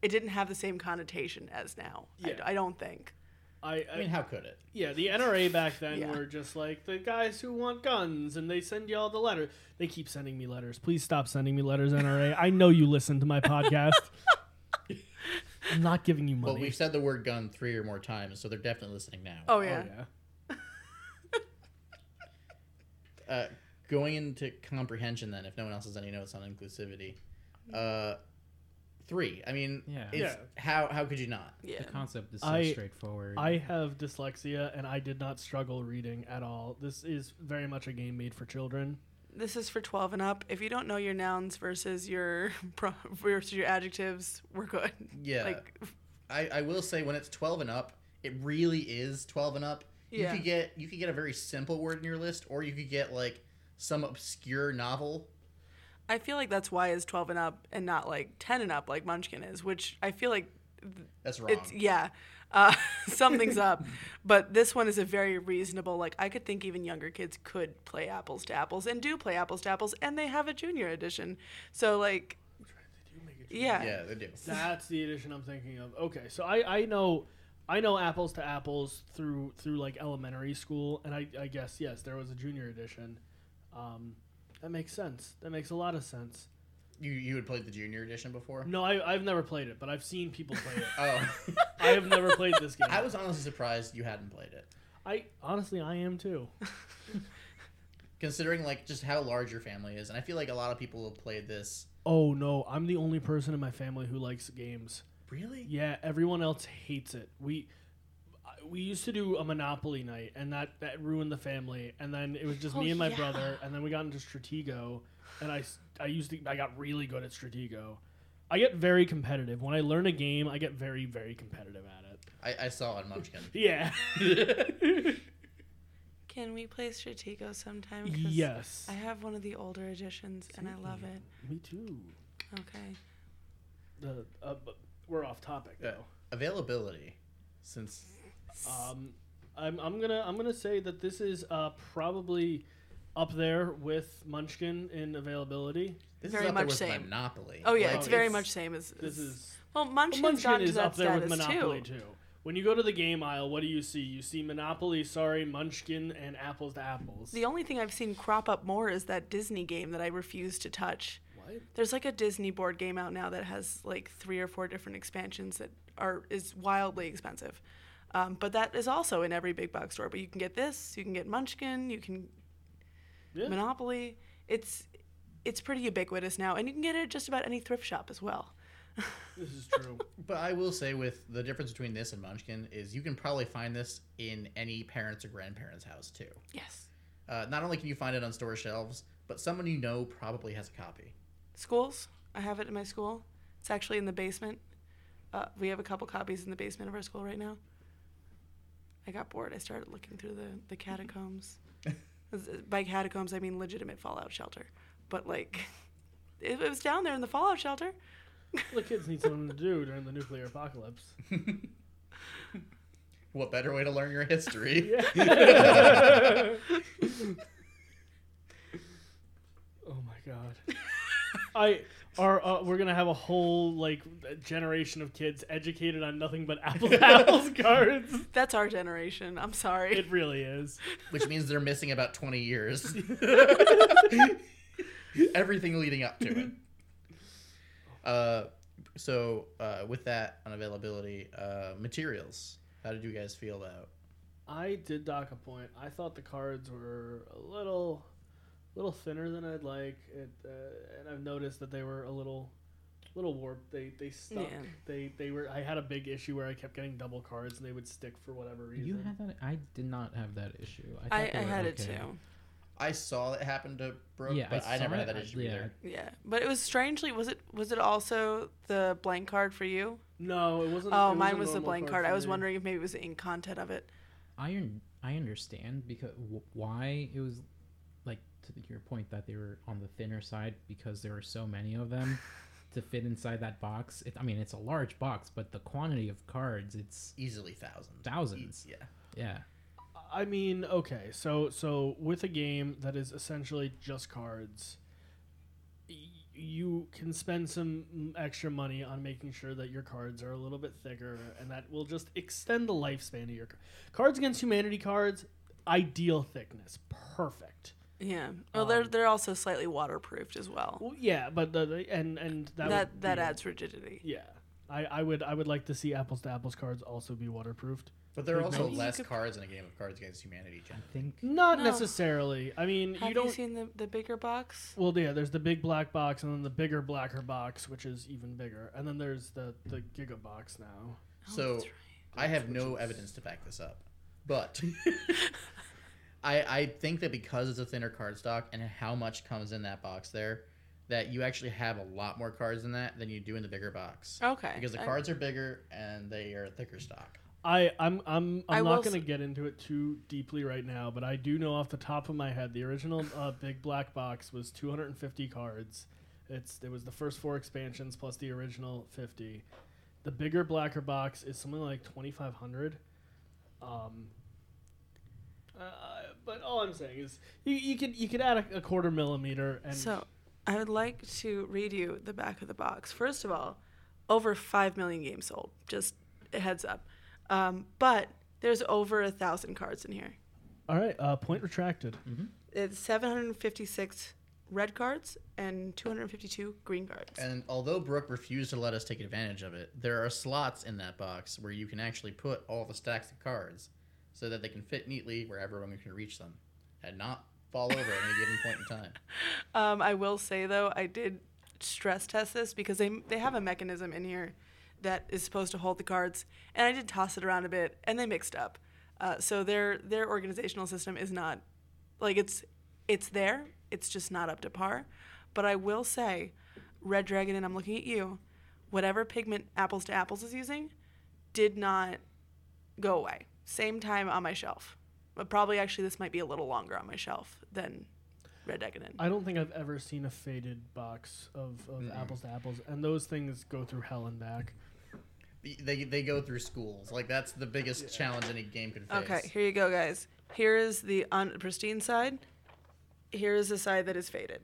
it didn't have the same connotation as now. Yeah. I, I don't think. I, I mean, how could it? Yeah, the NRA back then Yeah. were just like the guys who want guns, and they send you all the letters. They keep sending me letters. Please stop sending me letters, NRA. I know you listen to my podcast. I'm not giving you money. But we've said the word gun three or more times, so they're definitely listening now. Oh Oh, yeah. yeah. Uh, going into comprehension, then, if no one else has any notes on inclusivity, uh, three. I mean, Yeah. it's, Yeah. how how could you not? Yeah. The concept is so I- straightforward. I have dyslexia, and I did not struggle reading at all. This is very much a game made for children. This is for 12 and up. If you don't know your nouns versus your pro- versus your adjectives, we're good. Yeah. Like I, I will say when it's 12 and up, it really is 12 and up. Yeah. You could get you could get a very simple word in your list, or you could get like some obscure novel. I feel like that's why it's 12 and up and not like 10 and up like Munchkin is, which I feel like That's wrong. it's yeah. Uh, something's up, but this one is a very reasonable. Like I could think even younger kids could play apples to apples and do play apples to apples, and they have a junior edition. So like, yeah, yeah, they do. That's the edition I'm thinking of. Okay, so I, I know I know apples to apples through through like elementary school, and I, I guess yes, there was a junior edition. Um, that makes sense. That makes a lot of sense. You you had played the junior edition before? No, I, I've never played it, but I've seen people play it. Oh, I have never played this game. I was honestly surprised you hadn't played it, I honestly I am too. considering like just how large your family is, and I feel like a lot of people have played this. Oh no, I'm the only person in my family who likes games. Really? Yeah, everyone else hates it. We we used to do a Monopoly night, and that that ruined the family. And then it was just Oh, me and my oh, yeah. brother, and then we got into Stratego, and I s- I used to I got really good at Stratego. I get very competitive when I learn a game. I get very very competitive at it. I, I saw on Munchkin. Yeah. Can we play Stratego sometime? yes. I have one of the older editions and I love it. Me too. Okay. The uh, we're off topic Yeah. though. Availability, since Um, I'm, I'm gonna I'm gonna say that this is uh, probably up there with Munchkin in availability. this Very is up there much with same. Monopoly. Oh yeah, Like, it's very much same as. This is well, Munchkin's Munchkin gotten to is that up there with Monopoly too. too. When you go to the game aisle, what do you see? You see Monopoly, sorry, Munchkin, and Apples to Apples. The only thing I've seen crop up more is that Disney game that I refuse to touch. what? There's like a Disney board game out now that has like three or four different expansions that are is wildly expensive. Um, but that is also in every big box store. But you can get this, you can get Munchkin, you can Yeah. Monopoly. It's it's pretty ubiquitous now, and you can get it at just about any thrift shop as well. This is true. But I will say, with the difference between this and Munchkin, is you can probably find this in any parents or grandparents' house too. Yes. Uh, not only can you find it on store shelves, but someone you know probably has a copy. Schools. I have it in my school. It's actually in the basement. Uh, we have a couple copies in the basement of our school right now. I got bored. I started looking through the, the catacombs. By catacombs, I mean legitimate fallout shelter. But, like, it, it was down there in the fallout shelter. the kids need something to do during the nuclear apocalypse. What better way to learn your history? Yeah. oh my god. I are uh, we're gonna have a whole like generation of kids educated on nothing but apples apples cards. That's our generation. I'm sorry. It really is. Which means they're missing about 20 years. Everything leading up to it. Uh, so, uh, with that unavailability, uh, materials. How did you guys feel about? I did dock a point. I thought the cards were a little, little thinner than I'd like, it, uh, and I've noticed that they were a little, little warped. They they stuck. Yeah. They they were. I had a big issue where I kept getting double cards and they would stick for whatever reason. You had that? I did not have that issue. I, I, I were had it too. I saw it happen to Brooke, Yeah, but I, saw never had that issue yeah, either. Yeah, but it was strangely. Was it was it also the blank card for you? No, it wasn't. Oh, it mine a was the blank card card. I was me. wondering if maybe it was the ink content of it. I un- I understand because w- why it was like to the- your point that they were on the thinner side because there were so many of them to fit inside that box. It, I mean, it's a large box, but the quantity of cards, it's Easily thousands. Thousands. Yeah. yeah. I mean, okay, so so with a game that is essentially just cards, y- you can spend some extra money on making sure that your cards are a little bit thicker, and that will just extend the lifespan of your ca- Cards Against Humanity cards. Ideal thickness, perfect. Yeah. Well, they're Um, they're also slightly waterproofed as well. Well, yeah, but the, the and and that That would that, be- adds rigidity. Yeah, I, I would I would like to see apples to apples cards also be waterproofed. But there are also notes. less could- cards in a game of Cards Against Humanity, Jen. I think Not No. necessarily. I mean, Have you don't. seen the the bigger box? Well, yeah, there's the big black box and then the bigger blacker box, which is even bigger, and then there's the the giga box now. Oh, So that's right. I have no is- evidence to back this up, but I I think that because it's a thinner card stock and how much comes in that box there, that you actually have a lot more cards in that than you do in the bigger box. Okay. Because the I- cards are bigger and they are thicker stock. I I'm I'm I I'm will not going to get into it too deeply right now, but I do know off the top of my head the original uh, big black box was 250 cards. It's it was the first four expansions plus the original 50. The bigger blacker box is something like 2500. Um uh, but all I'm saying is you, you could you could add a, a quarter millimeter and So, I would like to read you the back of the box. First of all, over five million games sold. Just a heads up. Um, but there's over a thousand cards in here. all right, uh, point retracted. It's 756 red cards and 252 green cards. And although Brooke refused to let us take advantage of it, there are slots in that box where you can actually put all the stacks of cards so that they can fit neatly where everyone can reach them and not fall over at any given point in time. Um, I will say though, I did stress test this because they they have a mechanism in here that is supposed to hold the cards, and I did toss it around a bit, and they mixed up. Uh, so their their organizational system is not like it's it's there. It's just not up to par. But I will say, Red Dragon, and I'm looking at you. Whatever pigment Apples to Apples is using, did not go away. Same time on my shelf. But probably actually this might be a little longer on my shelf than Red Dragon. I don't think I've ever seen a faded box of, of Mm-mm. apples to apples, and those things go through hell and back. They, they go through schools. Like, that's the biggest challenge any game can face. Okay, here you go, guys. Here is the un- pristine side. Here is the side that is faded.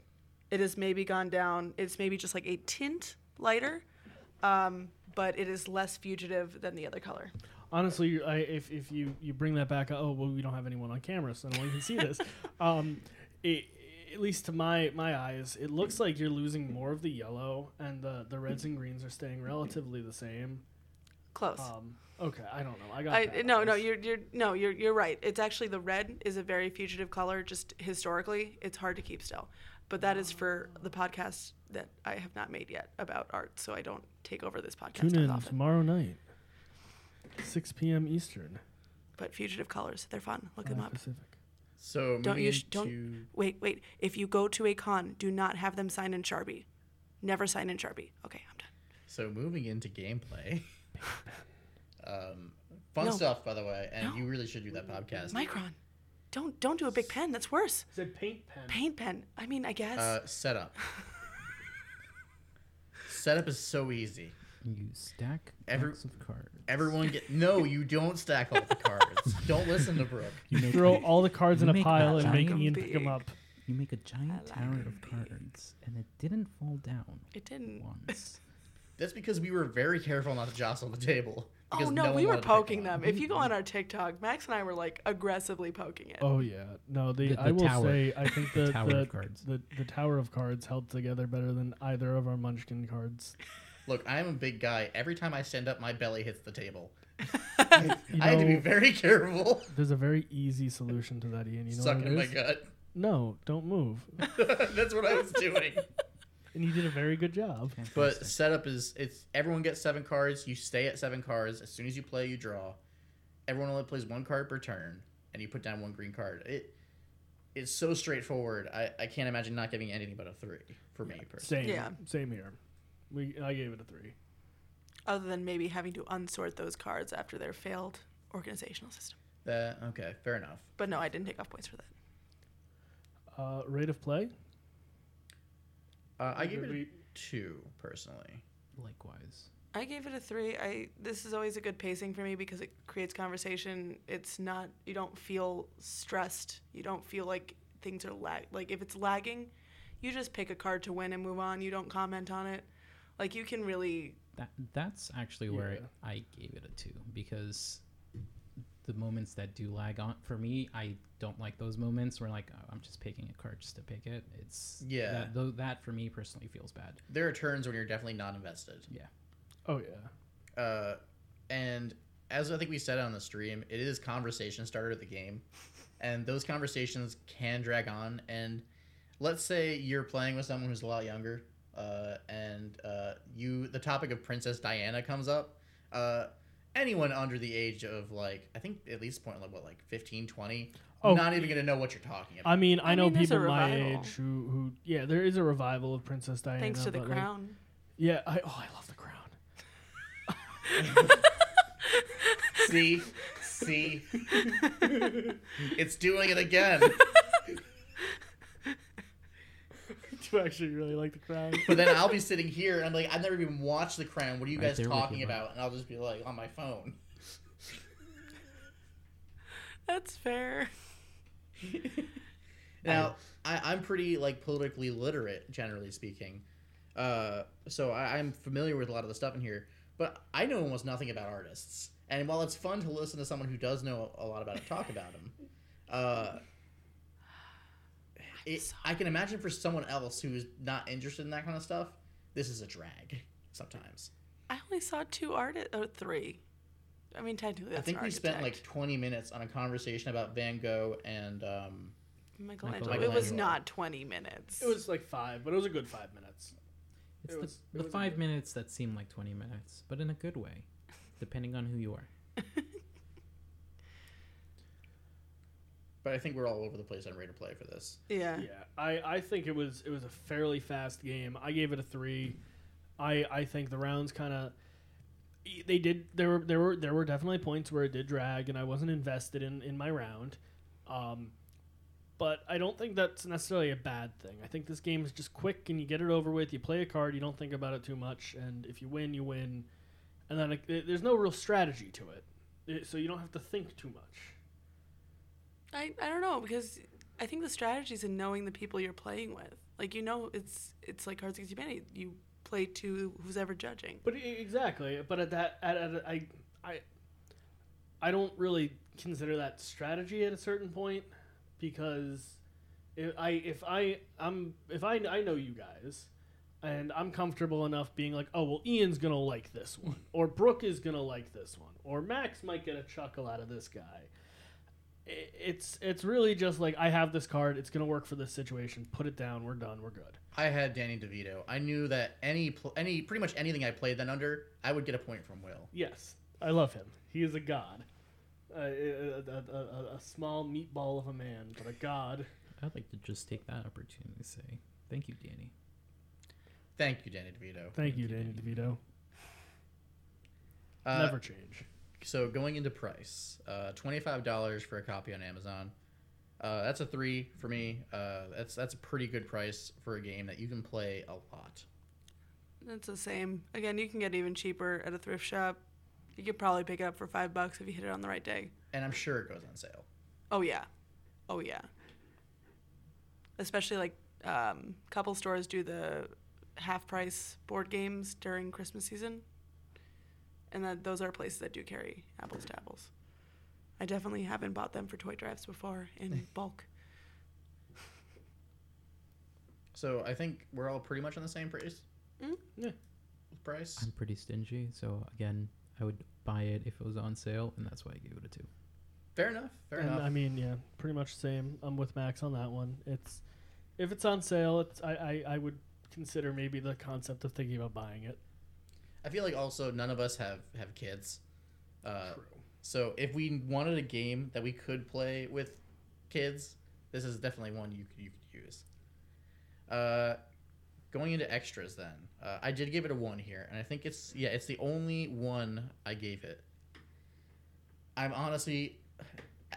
It has maybe gone down. It's maybe just like a tint lighter, um, but it is less fugitive than the other color. Honestly, I, if, if you, you bring that back, oh well, we don't have anyone on camera, so no one can see this. um, it, at least to my my eyes, it looks like you're losing more of the yellow, and the the reds and greens are staying relatively the same. Close. Um, okay, I don't know. I got I, bad no, no, you're you're no, you're you're right. It's actually the red is a very fugitive color. Just historically, it's hard to keep still. But that is for the podcast that I have not made yet about art, so I don't take over this podcast Tune in often. tomorrow night, 6 p.m. Eastern, But fugitive colors, they're fun. Look them up. Pacific. So Don't moving you sh- don't- into- Wait, wait. If you go to a con, do not have them sign in Sharpie. Never sign in Sharpie. Okay, I'm done. So moving into gameplay. um, fun No. stuff, by the way, and No. you really should do that podcast. Micron. Don't don't do a big pen. That's worse. Said paint pen. Paint pen. I mean, I guess. Uh, setup. setup is so easy. You stack Every- decks of cards. Everyone get no. You don't stack all the cards. don't listen to Brooke. You make Throw all the cards in a make a pile and make giant Ian pick them big. up. you make a giant like tower of cards, and it didn't fall down it didn't. once. That's because we were very careful not to jostle the table. Oh because no, one we were wanted to pick poking one. them. If you go on our TikTok, Max and I were like aggressively poking it. Oh yeah, no. The, The- I will tower. say I think the Tower the, of cards. the the tower of cards held together better than either of our Munchkin cards. Look, I am a big guy. Every time I stand up, my belly hits the table. You I had to be very careful. There's a very easy solution to that, Ian. You know Suck what it in my is? gut. No, don't move. That's what I was doing. And you did a very good job. But setup is it's everyone gets seven cards. You stay at seven cards. As soon as you play, you draw. Everyone only plays one card per turn, and you put down one green card. It it's so straightforward. I, I can't imagine not giving anything but a three for me personally. Same. Yeah. Same here. We I gave it a three. Other than maybe having to unsort those cards after their failed organizational system. That okay, fair enough. But no, I didn't take off points for that. Uh, rate of play. Uh, I gave it a two personally. Likewise. I gave it a three. I this is always a good pacing for me because it creates conversation. It's not you don't feel stressed. You don't feel like things are lag like if it's lagging, you just pick a card to win and move on. You don't comment on it. Like you can really That that's actually where Yeah. I gave it a two because the moments that do lag on for me, I don't like those moments where like oh, I'm just picking a card just to pick it. It's Yeah. That, though, that for me personally feels bad. There are turns when you're definitely not invested. Yeah. Oh yeah. Uh, and as I think we said on the stream, it is conversation starter of the game, and those conversations can drag on. And let's say you're playing with someone who's a lot younger, uh, and uh, you the topic of Princess Diana comes up. Uh, anyone under the age of like I think at least point like what like 15, 20, Oh. not even gonna know what you're talking about. I mean, I, I know mean, people my age who, who, yeah, there is a revival of Princess Diana. thanks to the but, like, crown. yeah, I, oh, I love the crown. see, see, it's doing it again. I do actually really like the crown. But then I'll be sitting here and I'm like, I've never even watched The Crown. What are you Right guys there talking about? And I'll just be like on my phone. That's fair. Now, I, I'm pretty like politically literate, generally speaking. Uh, so I, I'm familiar with a lot of the stuff in here, but I know almost nothing about artists. And while it's fun to listen to someone who does know a lot about it talk about them, uh, it, I can imagine for someone else who's not interested in that kind of stuff, this is a drag sometimes. I only saw two artists or three. I mean, technically, that's I think an we spent like 20 minutes on a conversation about Van Gogh and um, Michelangelo. Michelangelo. It was not 20 minutes. It was like five, but it was a good five minutes. It's It the, was- it the was five good- minutes that seem like 20 minutes, but in a good way, depending on who you are. but I think we're all over the place on rate of play for this. yeah. Yeah, I, I think it was it was a fairly fast game. I gave it a three. I I think the rounds kind of they did there were there were there were definitely points where it did drag and I wasn't invested in in my round. Um, but I don't think that's necessarily a bad thing. I think this game is just quick and you get it over with. You play a card, you don't think about it too much, and if you win, you win. And then it, there's no real strategy to it, It- so you don't have to think too much. I, I don't know because I think the strategy is in knowing the people you're playing with. Like you know, it's it's like Cards Against Humanity. You play to who's ever judging. But exactly, but at that, at, at I, I, I don't really consider that strategy at a certain point because if I, if I, I'm, if I, I know you guys, and I'm comfortable enough being like, oh well, Ian's gonna like this one, or Brooke is gonna like this one, or Max might get a chuckle out of this guy. I- It's it's really just like I have this card. It's gonna work for this situation. Put it down. We're done. We're good. I had Danny DeVito. I knew that any pl- any pretty much anything I played then under, I would get a point from Will. Yes, I love him. He is a god. a, a, a, a, a small meatball of a man, but a god. I'd like to just take that opportunity to say thank you, Danny. Thank you, Danny DeVito. Thank you, Danny DeVito. Uh, Never change. So going into price, uh, twenty five dollars for a copy on Amazon. Uh, that's a three for me. Uh, that's that's a pretty good price for a game that you can play a lot. That's the same. Again, you can get even cheaper at a thrift shop. You could probably pick it up for five bucks if you hit it on the right day. And I'm sure it goes on sale. Oh yeah, oh yeah. Especially like um, couple stores do the half price board games during Christmas season, and that those are places that do carry apples to apples. I definitely haven't bought them for toy drives before in bulk. So I think we're all pretty much on the same price. Mm. Yeah. Price. I'm pretty stingy, so again, I would buy it if it was on sale, and that's why I gave it a two. Fair enough. Fair and enough. I mean, yeah, pretty much the same. I'm with Max on that one. It's if it's on sale, it's I, I, I would consider maybe the concept of thinking about buying it. I feel like also none of us have have kids. Uh, so if we wanted a game that we could play with kids, this is definitely one you could you could use. Uh, going into extras, then uh, I did give it a one here, and I think it's yeah, it's the only one I gave it. I'm honestly,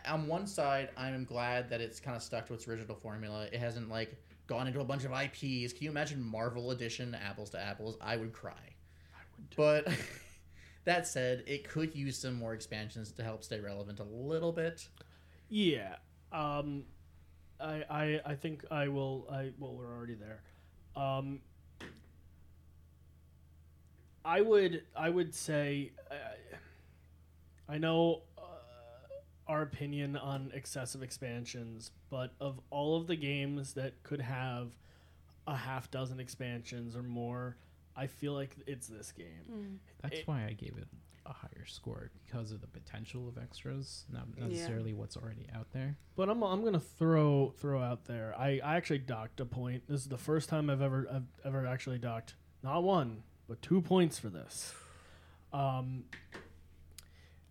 on one side, I'm glad that it's kind of stuck to its original formula. It hasn't like gone into a bunch of IPs. Can you imagine Marvel Edition, apples to apples? I would cry. But that said, it could use some more expansions to help stay relevant a little bit. Yeah. Um, I, I I think I will. I well, we're already there. Um, I would I would say uh, I know uh, our opinion on excessive expansions, but of all of the games that could have a half dozen expansions or more, I feel like it's this game. That's It- why I gave it a higher score because of the potential of extras, not necessarily what's already out there. But I'm, I'm gonna throw throw out there. I, I actually docked a point. This is the first time I've ever I've ever actually docked not one but two points for this. Um,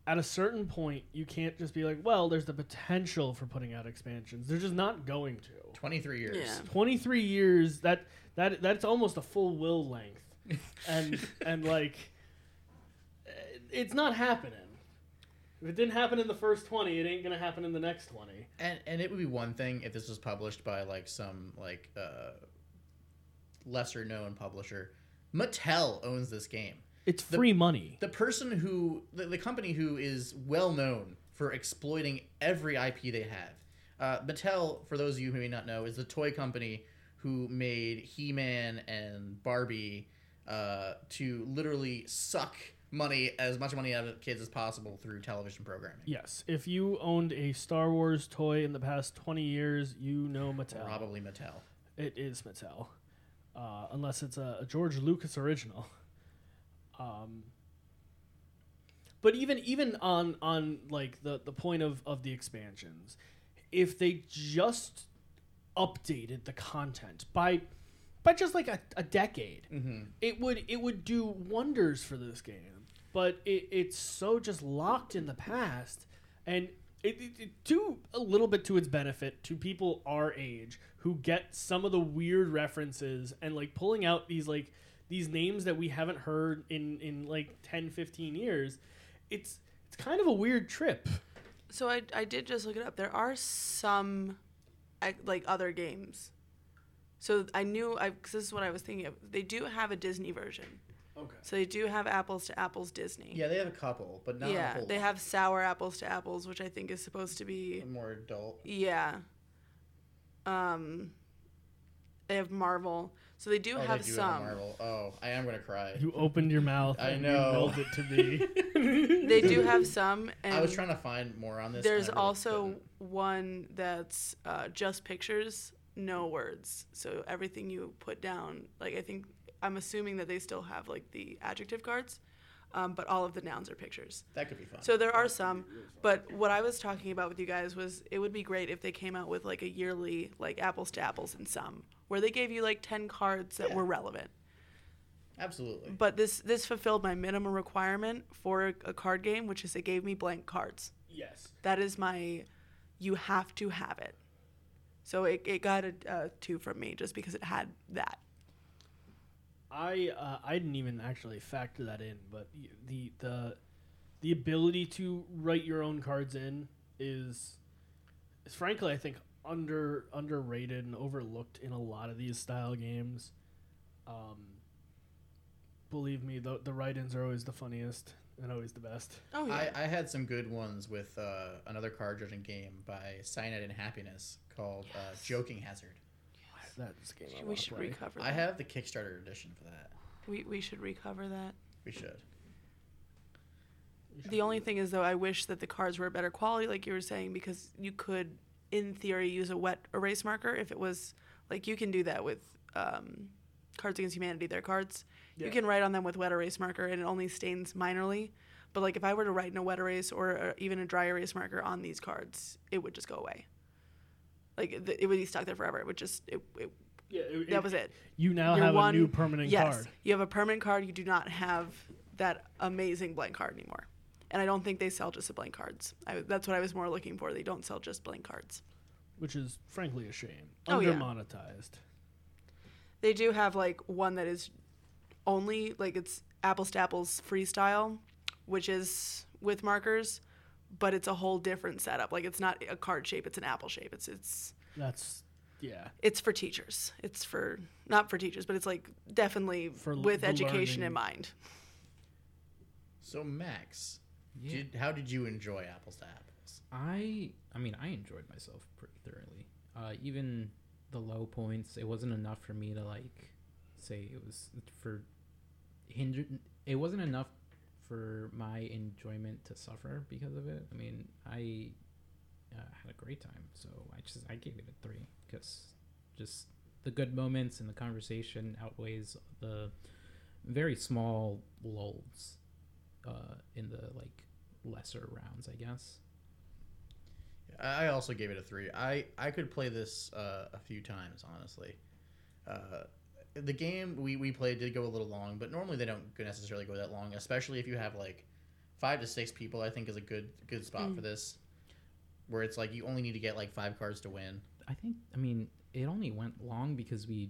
at a certain point, you can't just be like, well, there's the potential for putting out expansions. They're just not going to. 23 years. Yeah. 23 years that that that's almost a full will length and and like it's not happening if it didn't happen in the first 20 it ain't gonna happen in the next 20 And and it would be one thing if this was published by like some like uh lesser known publisher. Mattel owns this game. it's The- free money The person who the, the company who is well known for exploiting every IP they have. Uh, Mattel, for those of you who may not know, is the toy company who made He-Man and Barbie uh, to literally suck money as much money out of kids as possible through television programming. yes if you owned a star wars toy in the past 20 years you know mattel Probably Mattel. it is mattel uh, unless it's a, a george lucas original um, but even even on on like the the point of of the expansions if they just updated the content by by just like a, a decade Mm-hmm. it would it would do wonders for this game but it, it's so just locked in the past and it, it, it to a little bit to its benefit to people our age who get some of the weird references and like pulling out these like these names that we haven't heard in in like 10 15 years it's it's kind of a weird trip So I, I did just look it up. There are some like other games. So I knew I cause this is what I was thinking of. They do have a Disney version. okay So they do have apples to apples Disney. Yeah, they have a couple, but not a yeah, whole they lot. have sour apples to apples, which I think is supposed to be more adult. yeah. Um, they have Marvel, so they do Oh, have they do some. have Marvel. Oh, I am gonna cry. you opened your mouth I and know. you it to me They do have some, and I was trying to find more on this. there's also couldn't. one that's uh, just pictures, no words. So everything you put down, like I think, I'm assuming that they still have like the adjective cards, um, but all of the nouns are pictures. that could be fun. So there are some, but what I was talking about with you guys was it would be great if they came out with like a yearly like apples to apples and some, where they gave you like 10 cards that Yeah. were relevant. Absolutely. But this this fulfilled my minimum requirement for a, a card game, which is it gave me blank cards. Yes. That is my. You have to have it. So it, it got a, a two from me just because it had that. I uh, I didn't even actually factor that in, but the the the ability to write your own cards in is is frankly I think under underrated and overlooked in a lot of these style games. Um, believe me, the the write-ins are always the funniest and always the best. Oh yeah. I, I had some good ones with uh, another card judging game by Cyanide and Happiness called uh, Joking Hazard. That's a game I we wanna should play. recover. I that. have the Kickstarter edition for that. We we should recover that. We should. The only thing is though, I wish that the cards were better quality, like you were saying, because you could, in theory, use a wet erase marker if it was like you can do that with um, Cards Against Humanity. Their cards, Yeah. you can write on them with wet erase marker, and it only stains minorly. But like if I were to write in a wet erase or uh even a dry erase marker on these cards, it would just go away. Like th- it would be stuck there forever. It would just it, it, Yeah, it- that was it. You now Your have one- a new permanent yes, card. you have a permanent card. You do not have that amazing blank card anymore. And I don't think they sell just the blank cards. I, that's what I was more looking for. They don't sell just blank cards. which is frankly a shame. Oh, Under yeah. monetized. They do have like one that is only like it's apples to apples freestyle, which is with markers, but it's a whole different setup. Like it's not a card shape; it's an apple shape. It's it's That's yeah. it's for teachers. It's for not for teachers, but it's like definitely For l- with the education in mind. So Max, Yeah. did, how did you enjoy Apples to Apples? I I mean I enjoyed myself pretty thoroughly. Uh, even the low points, it wasn't enough for me to like say it was for hinder. It wasn't enough for my enjoyment to suffer because of it. I mean, I uh, had a great time, so I just I gave it a three because just the good moments and the conversation outweighs the very small lulls uh, in the like lesser rounds, I guess. I also gave it a three. I, I could play this uh, a few times, honestly. Uh, the game we, we played did go a little long, but normally they don't necessarily go that long, especially if you have like five to six people. I think is a good good spot for this, where it's like you only need to get like five cards to win. I think I mean it only went long because we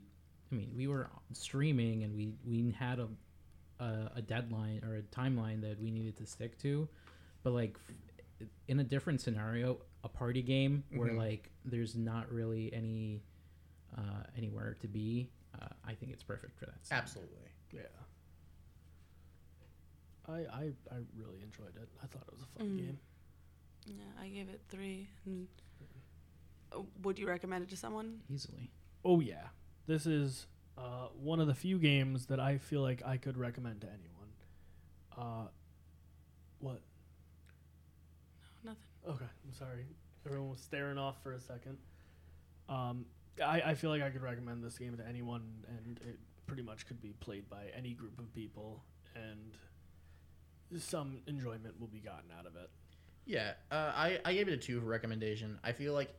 I mean we were streaming and we we had a a, a deadline or a timeline that we needed to stick to but like f- in a different scenario a party game where Mhm. like there's not really any uh, anywhere to be uh, I think it's perfect for that scene. Absolutely. Yeah. I, I I really enjoyed it. I thought it was a fun Mm. game. Yeah, I gave it three. And uh, would you recommend it to someone? easily Oh yeah, this is uh, one of the few games that I feel like I could recommend to anyone. Uh, what? Nothing. Okay, I'm sorry. Everyone was staring off for a second. Um, I, I feel like I could recommend this game to anyone, and it pretty much could be played by any group of people, and some enjoyment will be gotten out of it. Yeah, uh, I, I gave it a two for recommendation. I feel like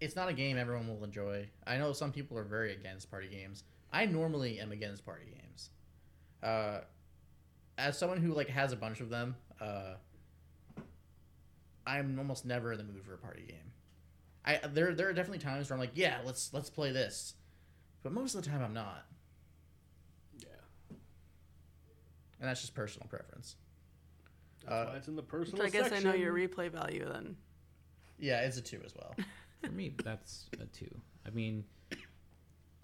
it's not a game everyone will enjoy. I know some people are very against party games. I normally am against party games. Uh, as someone who like has a bunch of them, uh, I'm almost never in the mood for a party game. I there there are definitely times where I'm like, yeah, let's let's play this, but most of the time I'm not, Yeah, and that's just personal preference. that's Uh, why it's in the personal So I guess I know your replay value then. Yeah, it's a two as well. for me that's a two i mean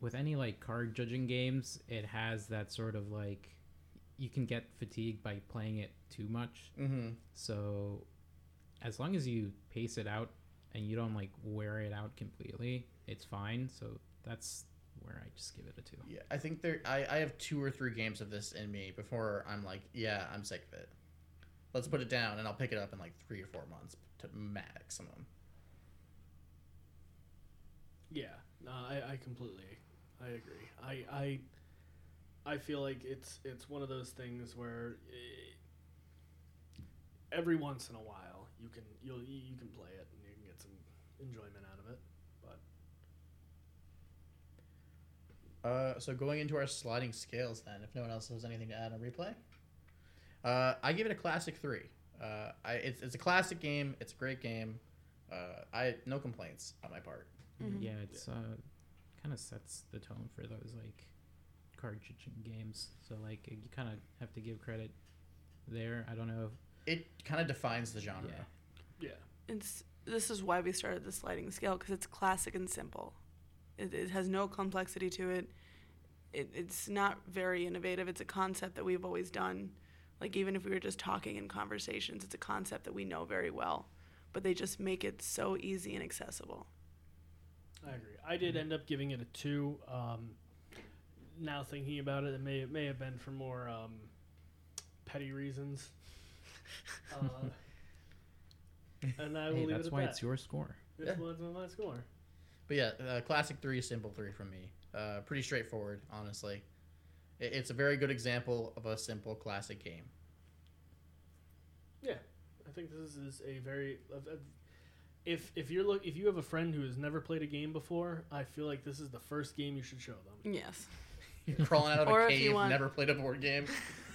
with any like card judging games it has that sort of like you can get fatigued by playing it too much mm-hmm. so as long as you pace it out and you don't like wear it out completely it's fine so that's where i just give it a two Yeah, I think there. I, I have two or three games of this in me before I'm like, yeah, I'm sick of it. Let's put it down, and I'll pick it up in like three or four months to maximum. Yeah, no, I, I completely, I agree. I, I, I feel like it's it's one of those things where eh, every once in a while you can you'll you can play it and you can get some enjoyment out of it. But Uh, so going into our sliding scales, then, if no one else has anything to add on replay, uh, I give it a classic three. Uh, I it's, it's a classic game. It's a great game. Uh, I no complaints on my part. Mhm. Yeah, it's uh, kind of sets the tone for those like card judging games. So like you kind of have to give credit there. I don't know. It kind of defines the genre. Yeah. Yeah. It's this is why we started the sliding scale because it's classic and simple. It, it has no complexity to it. it. It's not very innovative. It's a concept that we've always done. Like even if we were just talking in conversations, it's a concept that we know very well. But they just make it so easy and accessible. I agree. I did end up giving it a two. Um, now thinking about it, it may it may have been for more um, petty reasons. Uh, and I will Hey, leave that's it at why that. it's your score. This Yeah. was my score. But yeah, uh, classic three, simple three from me. Uh, pretty straightforward, honestly. It, it's a very good example of a simple classic game. Yeah, I think this is a very. uh, If if you're look if you have a friend who has never played a game before, I feel like this is the first game you should show them. Yes. You're crawling out of a if you cave, want- never played a board game.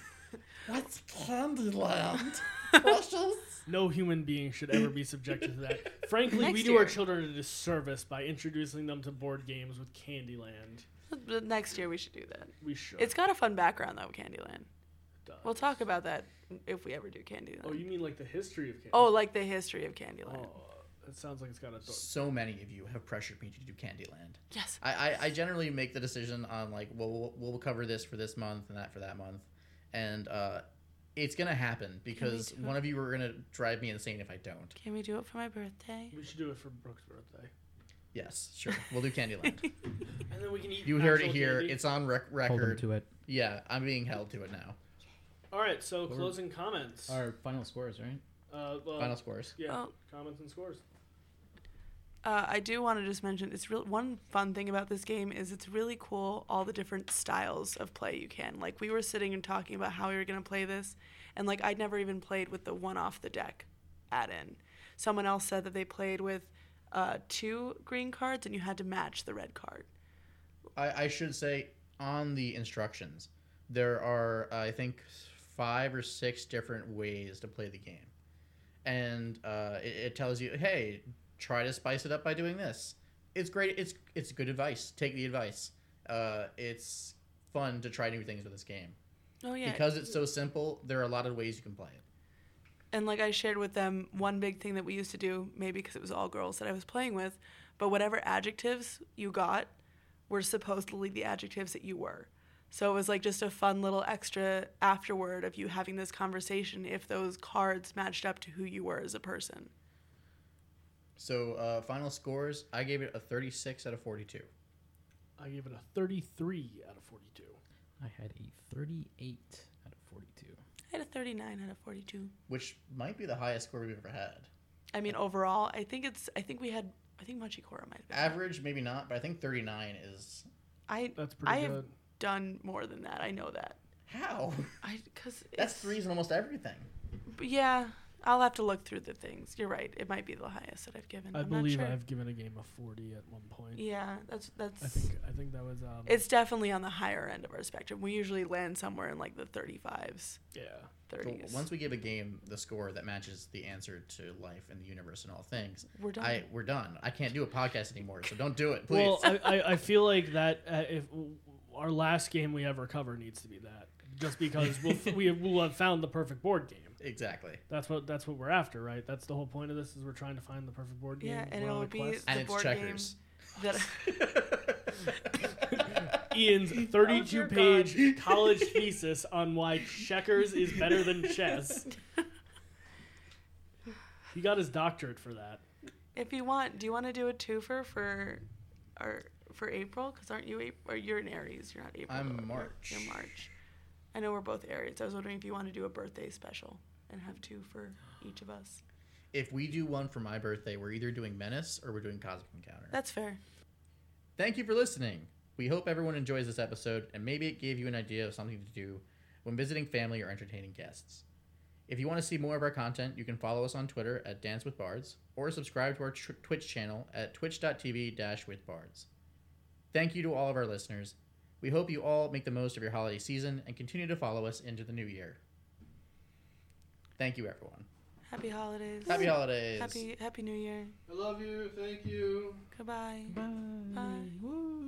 What's Candyland? Precious. No human being should ever be subjected to that. Frankly, we Next do our children a disservice by introducing them to board games with Candyland. But next year we should do that. We should. It's got a fun background though, Candyland. Duh. We'll talk about that if we ever do Candyland. Oh, you mean like the history of Candyland? Oh, like the history of Candyland. Oh, it sounds like it's got a. So many of you have pressured me to do Candyland. Yes. I, I, I generally make the decision on like, well, we'll, we'll cover this for this month and that for that month, and uh, it's gonna happen because do one of you are gonna drive me insane if I don't. Can we do it for my birthday? We should do it for Brooke's birthday, Yes, sure, we'll do Candyland. and then we can eat. you heard it here. candy. It's on rec- Hold them record. to it. Yeah, I'm being held to it now. All right. So We're- closing comments. Our final scores, right? Uh, well, Final scores. Yeah. Oh. Comments and scores. Uh, I do want to just mention it's real. One fun thing about this game is it's really cool all the different styles of play you can. Like we were sitting and talking about how we were gonna play this, and like I'd never even played with the one off the deck add-in. Someone else said that they played with uh, two green cards and you had to match the red card. I, I should say on the instructions, there are uh, I think five or six different ways to play the game, and uh, it, it tells you, hey, try to spice it up by doing this. It's great. It's it's good advice. Take the advice. Uh, it's fun to try new things with this game Oh yeah. because it's so simple. There are a lot of ways you can play it. and like I shared with them one big thing that we used to do, maybe because it was all girls that I was playing with, but whatever adjectives you got were supposedly the adjectives that you were. So it was like just a fun little extra afterword of you having this conversation if those cards matched up to who you were as a person. So uh, final scores, I gave it a 36 out of 42. I gave it a 33 out of 42. I had a 38 out of 42. I had a 39 out of 42. which might be the highest score we've ever had. I mean, overall, I think it's, I think we had, I think Machi Koro might have been. Average, maybe not, but I think 39 is. I, That's pretty I have good. done more than that. I know that. How? I, cause That's it's- threes in almost everything. But yeah, I'll have to look through the things. You're right. It might be the highest that I've given. I I'm believe not sure. I've given a game a 40 at one point. Yeah, that's that's. I think I think that was um it's definitely on the higher end of our spectrum. We usually land somewhere in like the 35s, yeah. So 30s. once we give a game the score that matches the answer to life and the universe and all things, We're done. I we're done. I can't do a podcast anymore, so don't do it, please. Well, I, I, I feel like that uh, if our last game we ever cover needs to be that, just because we'll f- we have, we'll have found the perfect board game. Exactly. That's what that's what we're after, right? That's the whole point of this is we're trying to find the perfect board game. Yeah, and it'll be- quest. And The it's board checkers. that Ian's Oh, 32 dear page college thesis on why checkers is better than chess. He got his doctorate for that. if you want, do you want to do a twofer for, or for April? Because aren't you April? Or you're in Aries. You're not April. I'm though. You're- March. You're March. I know we're both Aries. I was wondering if you want to do a birthday special and have two for each of us. if we do one for my birthday, we're either doing Menace or we're doing Cosmic Encounter. That's fair. Thank you for listening. We hope everyone enjoys this episode and maybe it gave you an idea of something to do when visiting family or entertaining guests. If you want to see more of our content, you can follow us on Twitter at Dance with Bards or subscribe to our tr- Twitch channel at twitch.tv with bards. Thank you to all of our listeners. We hope you all make the most of your holiday season and continue to follow us into the new year. Thank you, everyone. Happy holidays. Happy holidays. Happy Happy New Year. I love you. Thank you. Goodbye. Bye. Bye. Woo.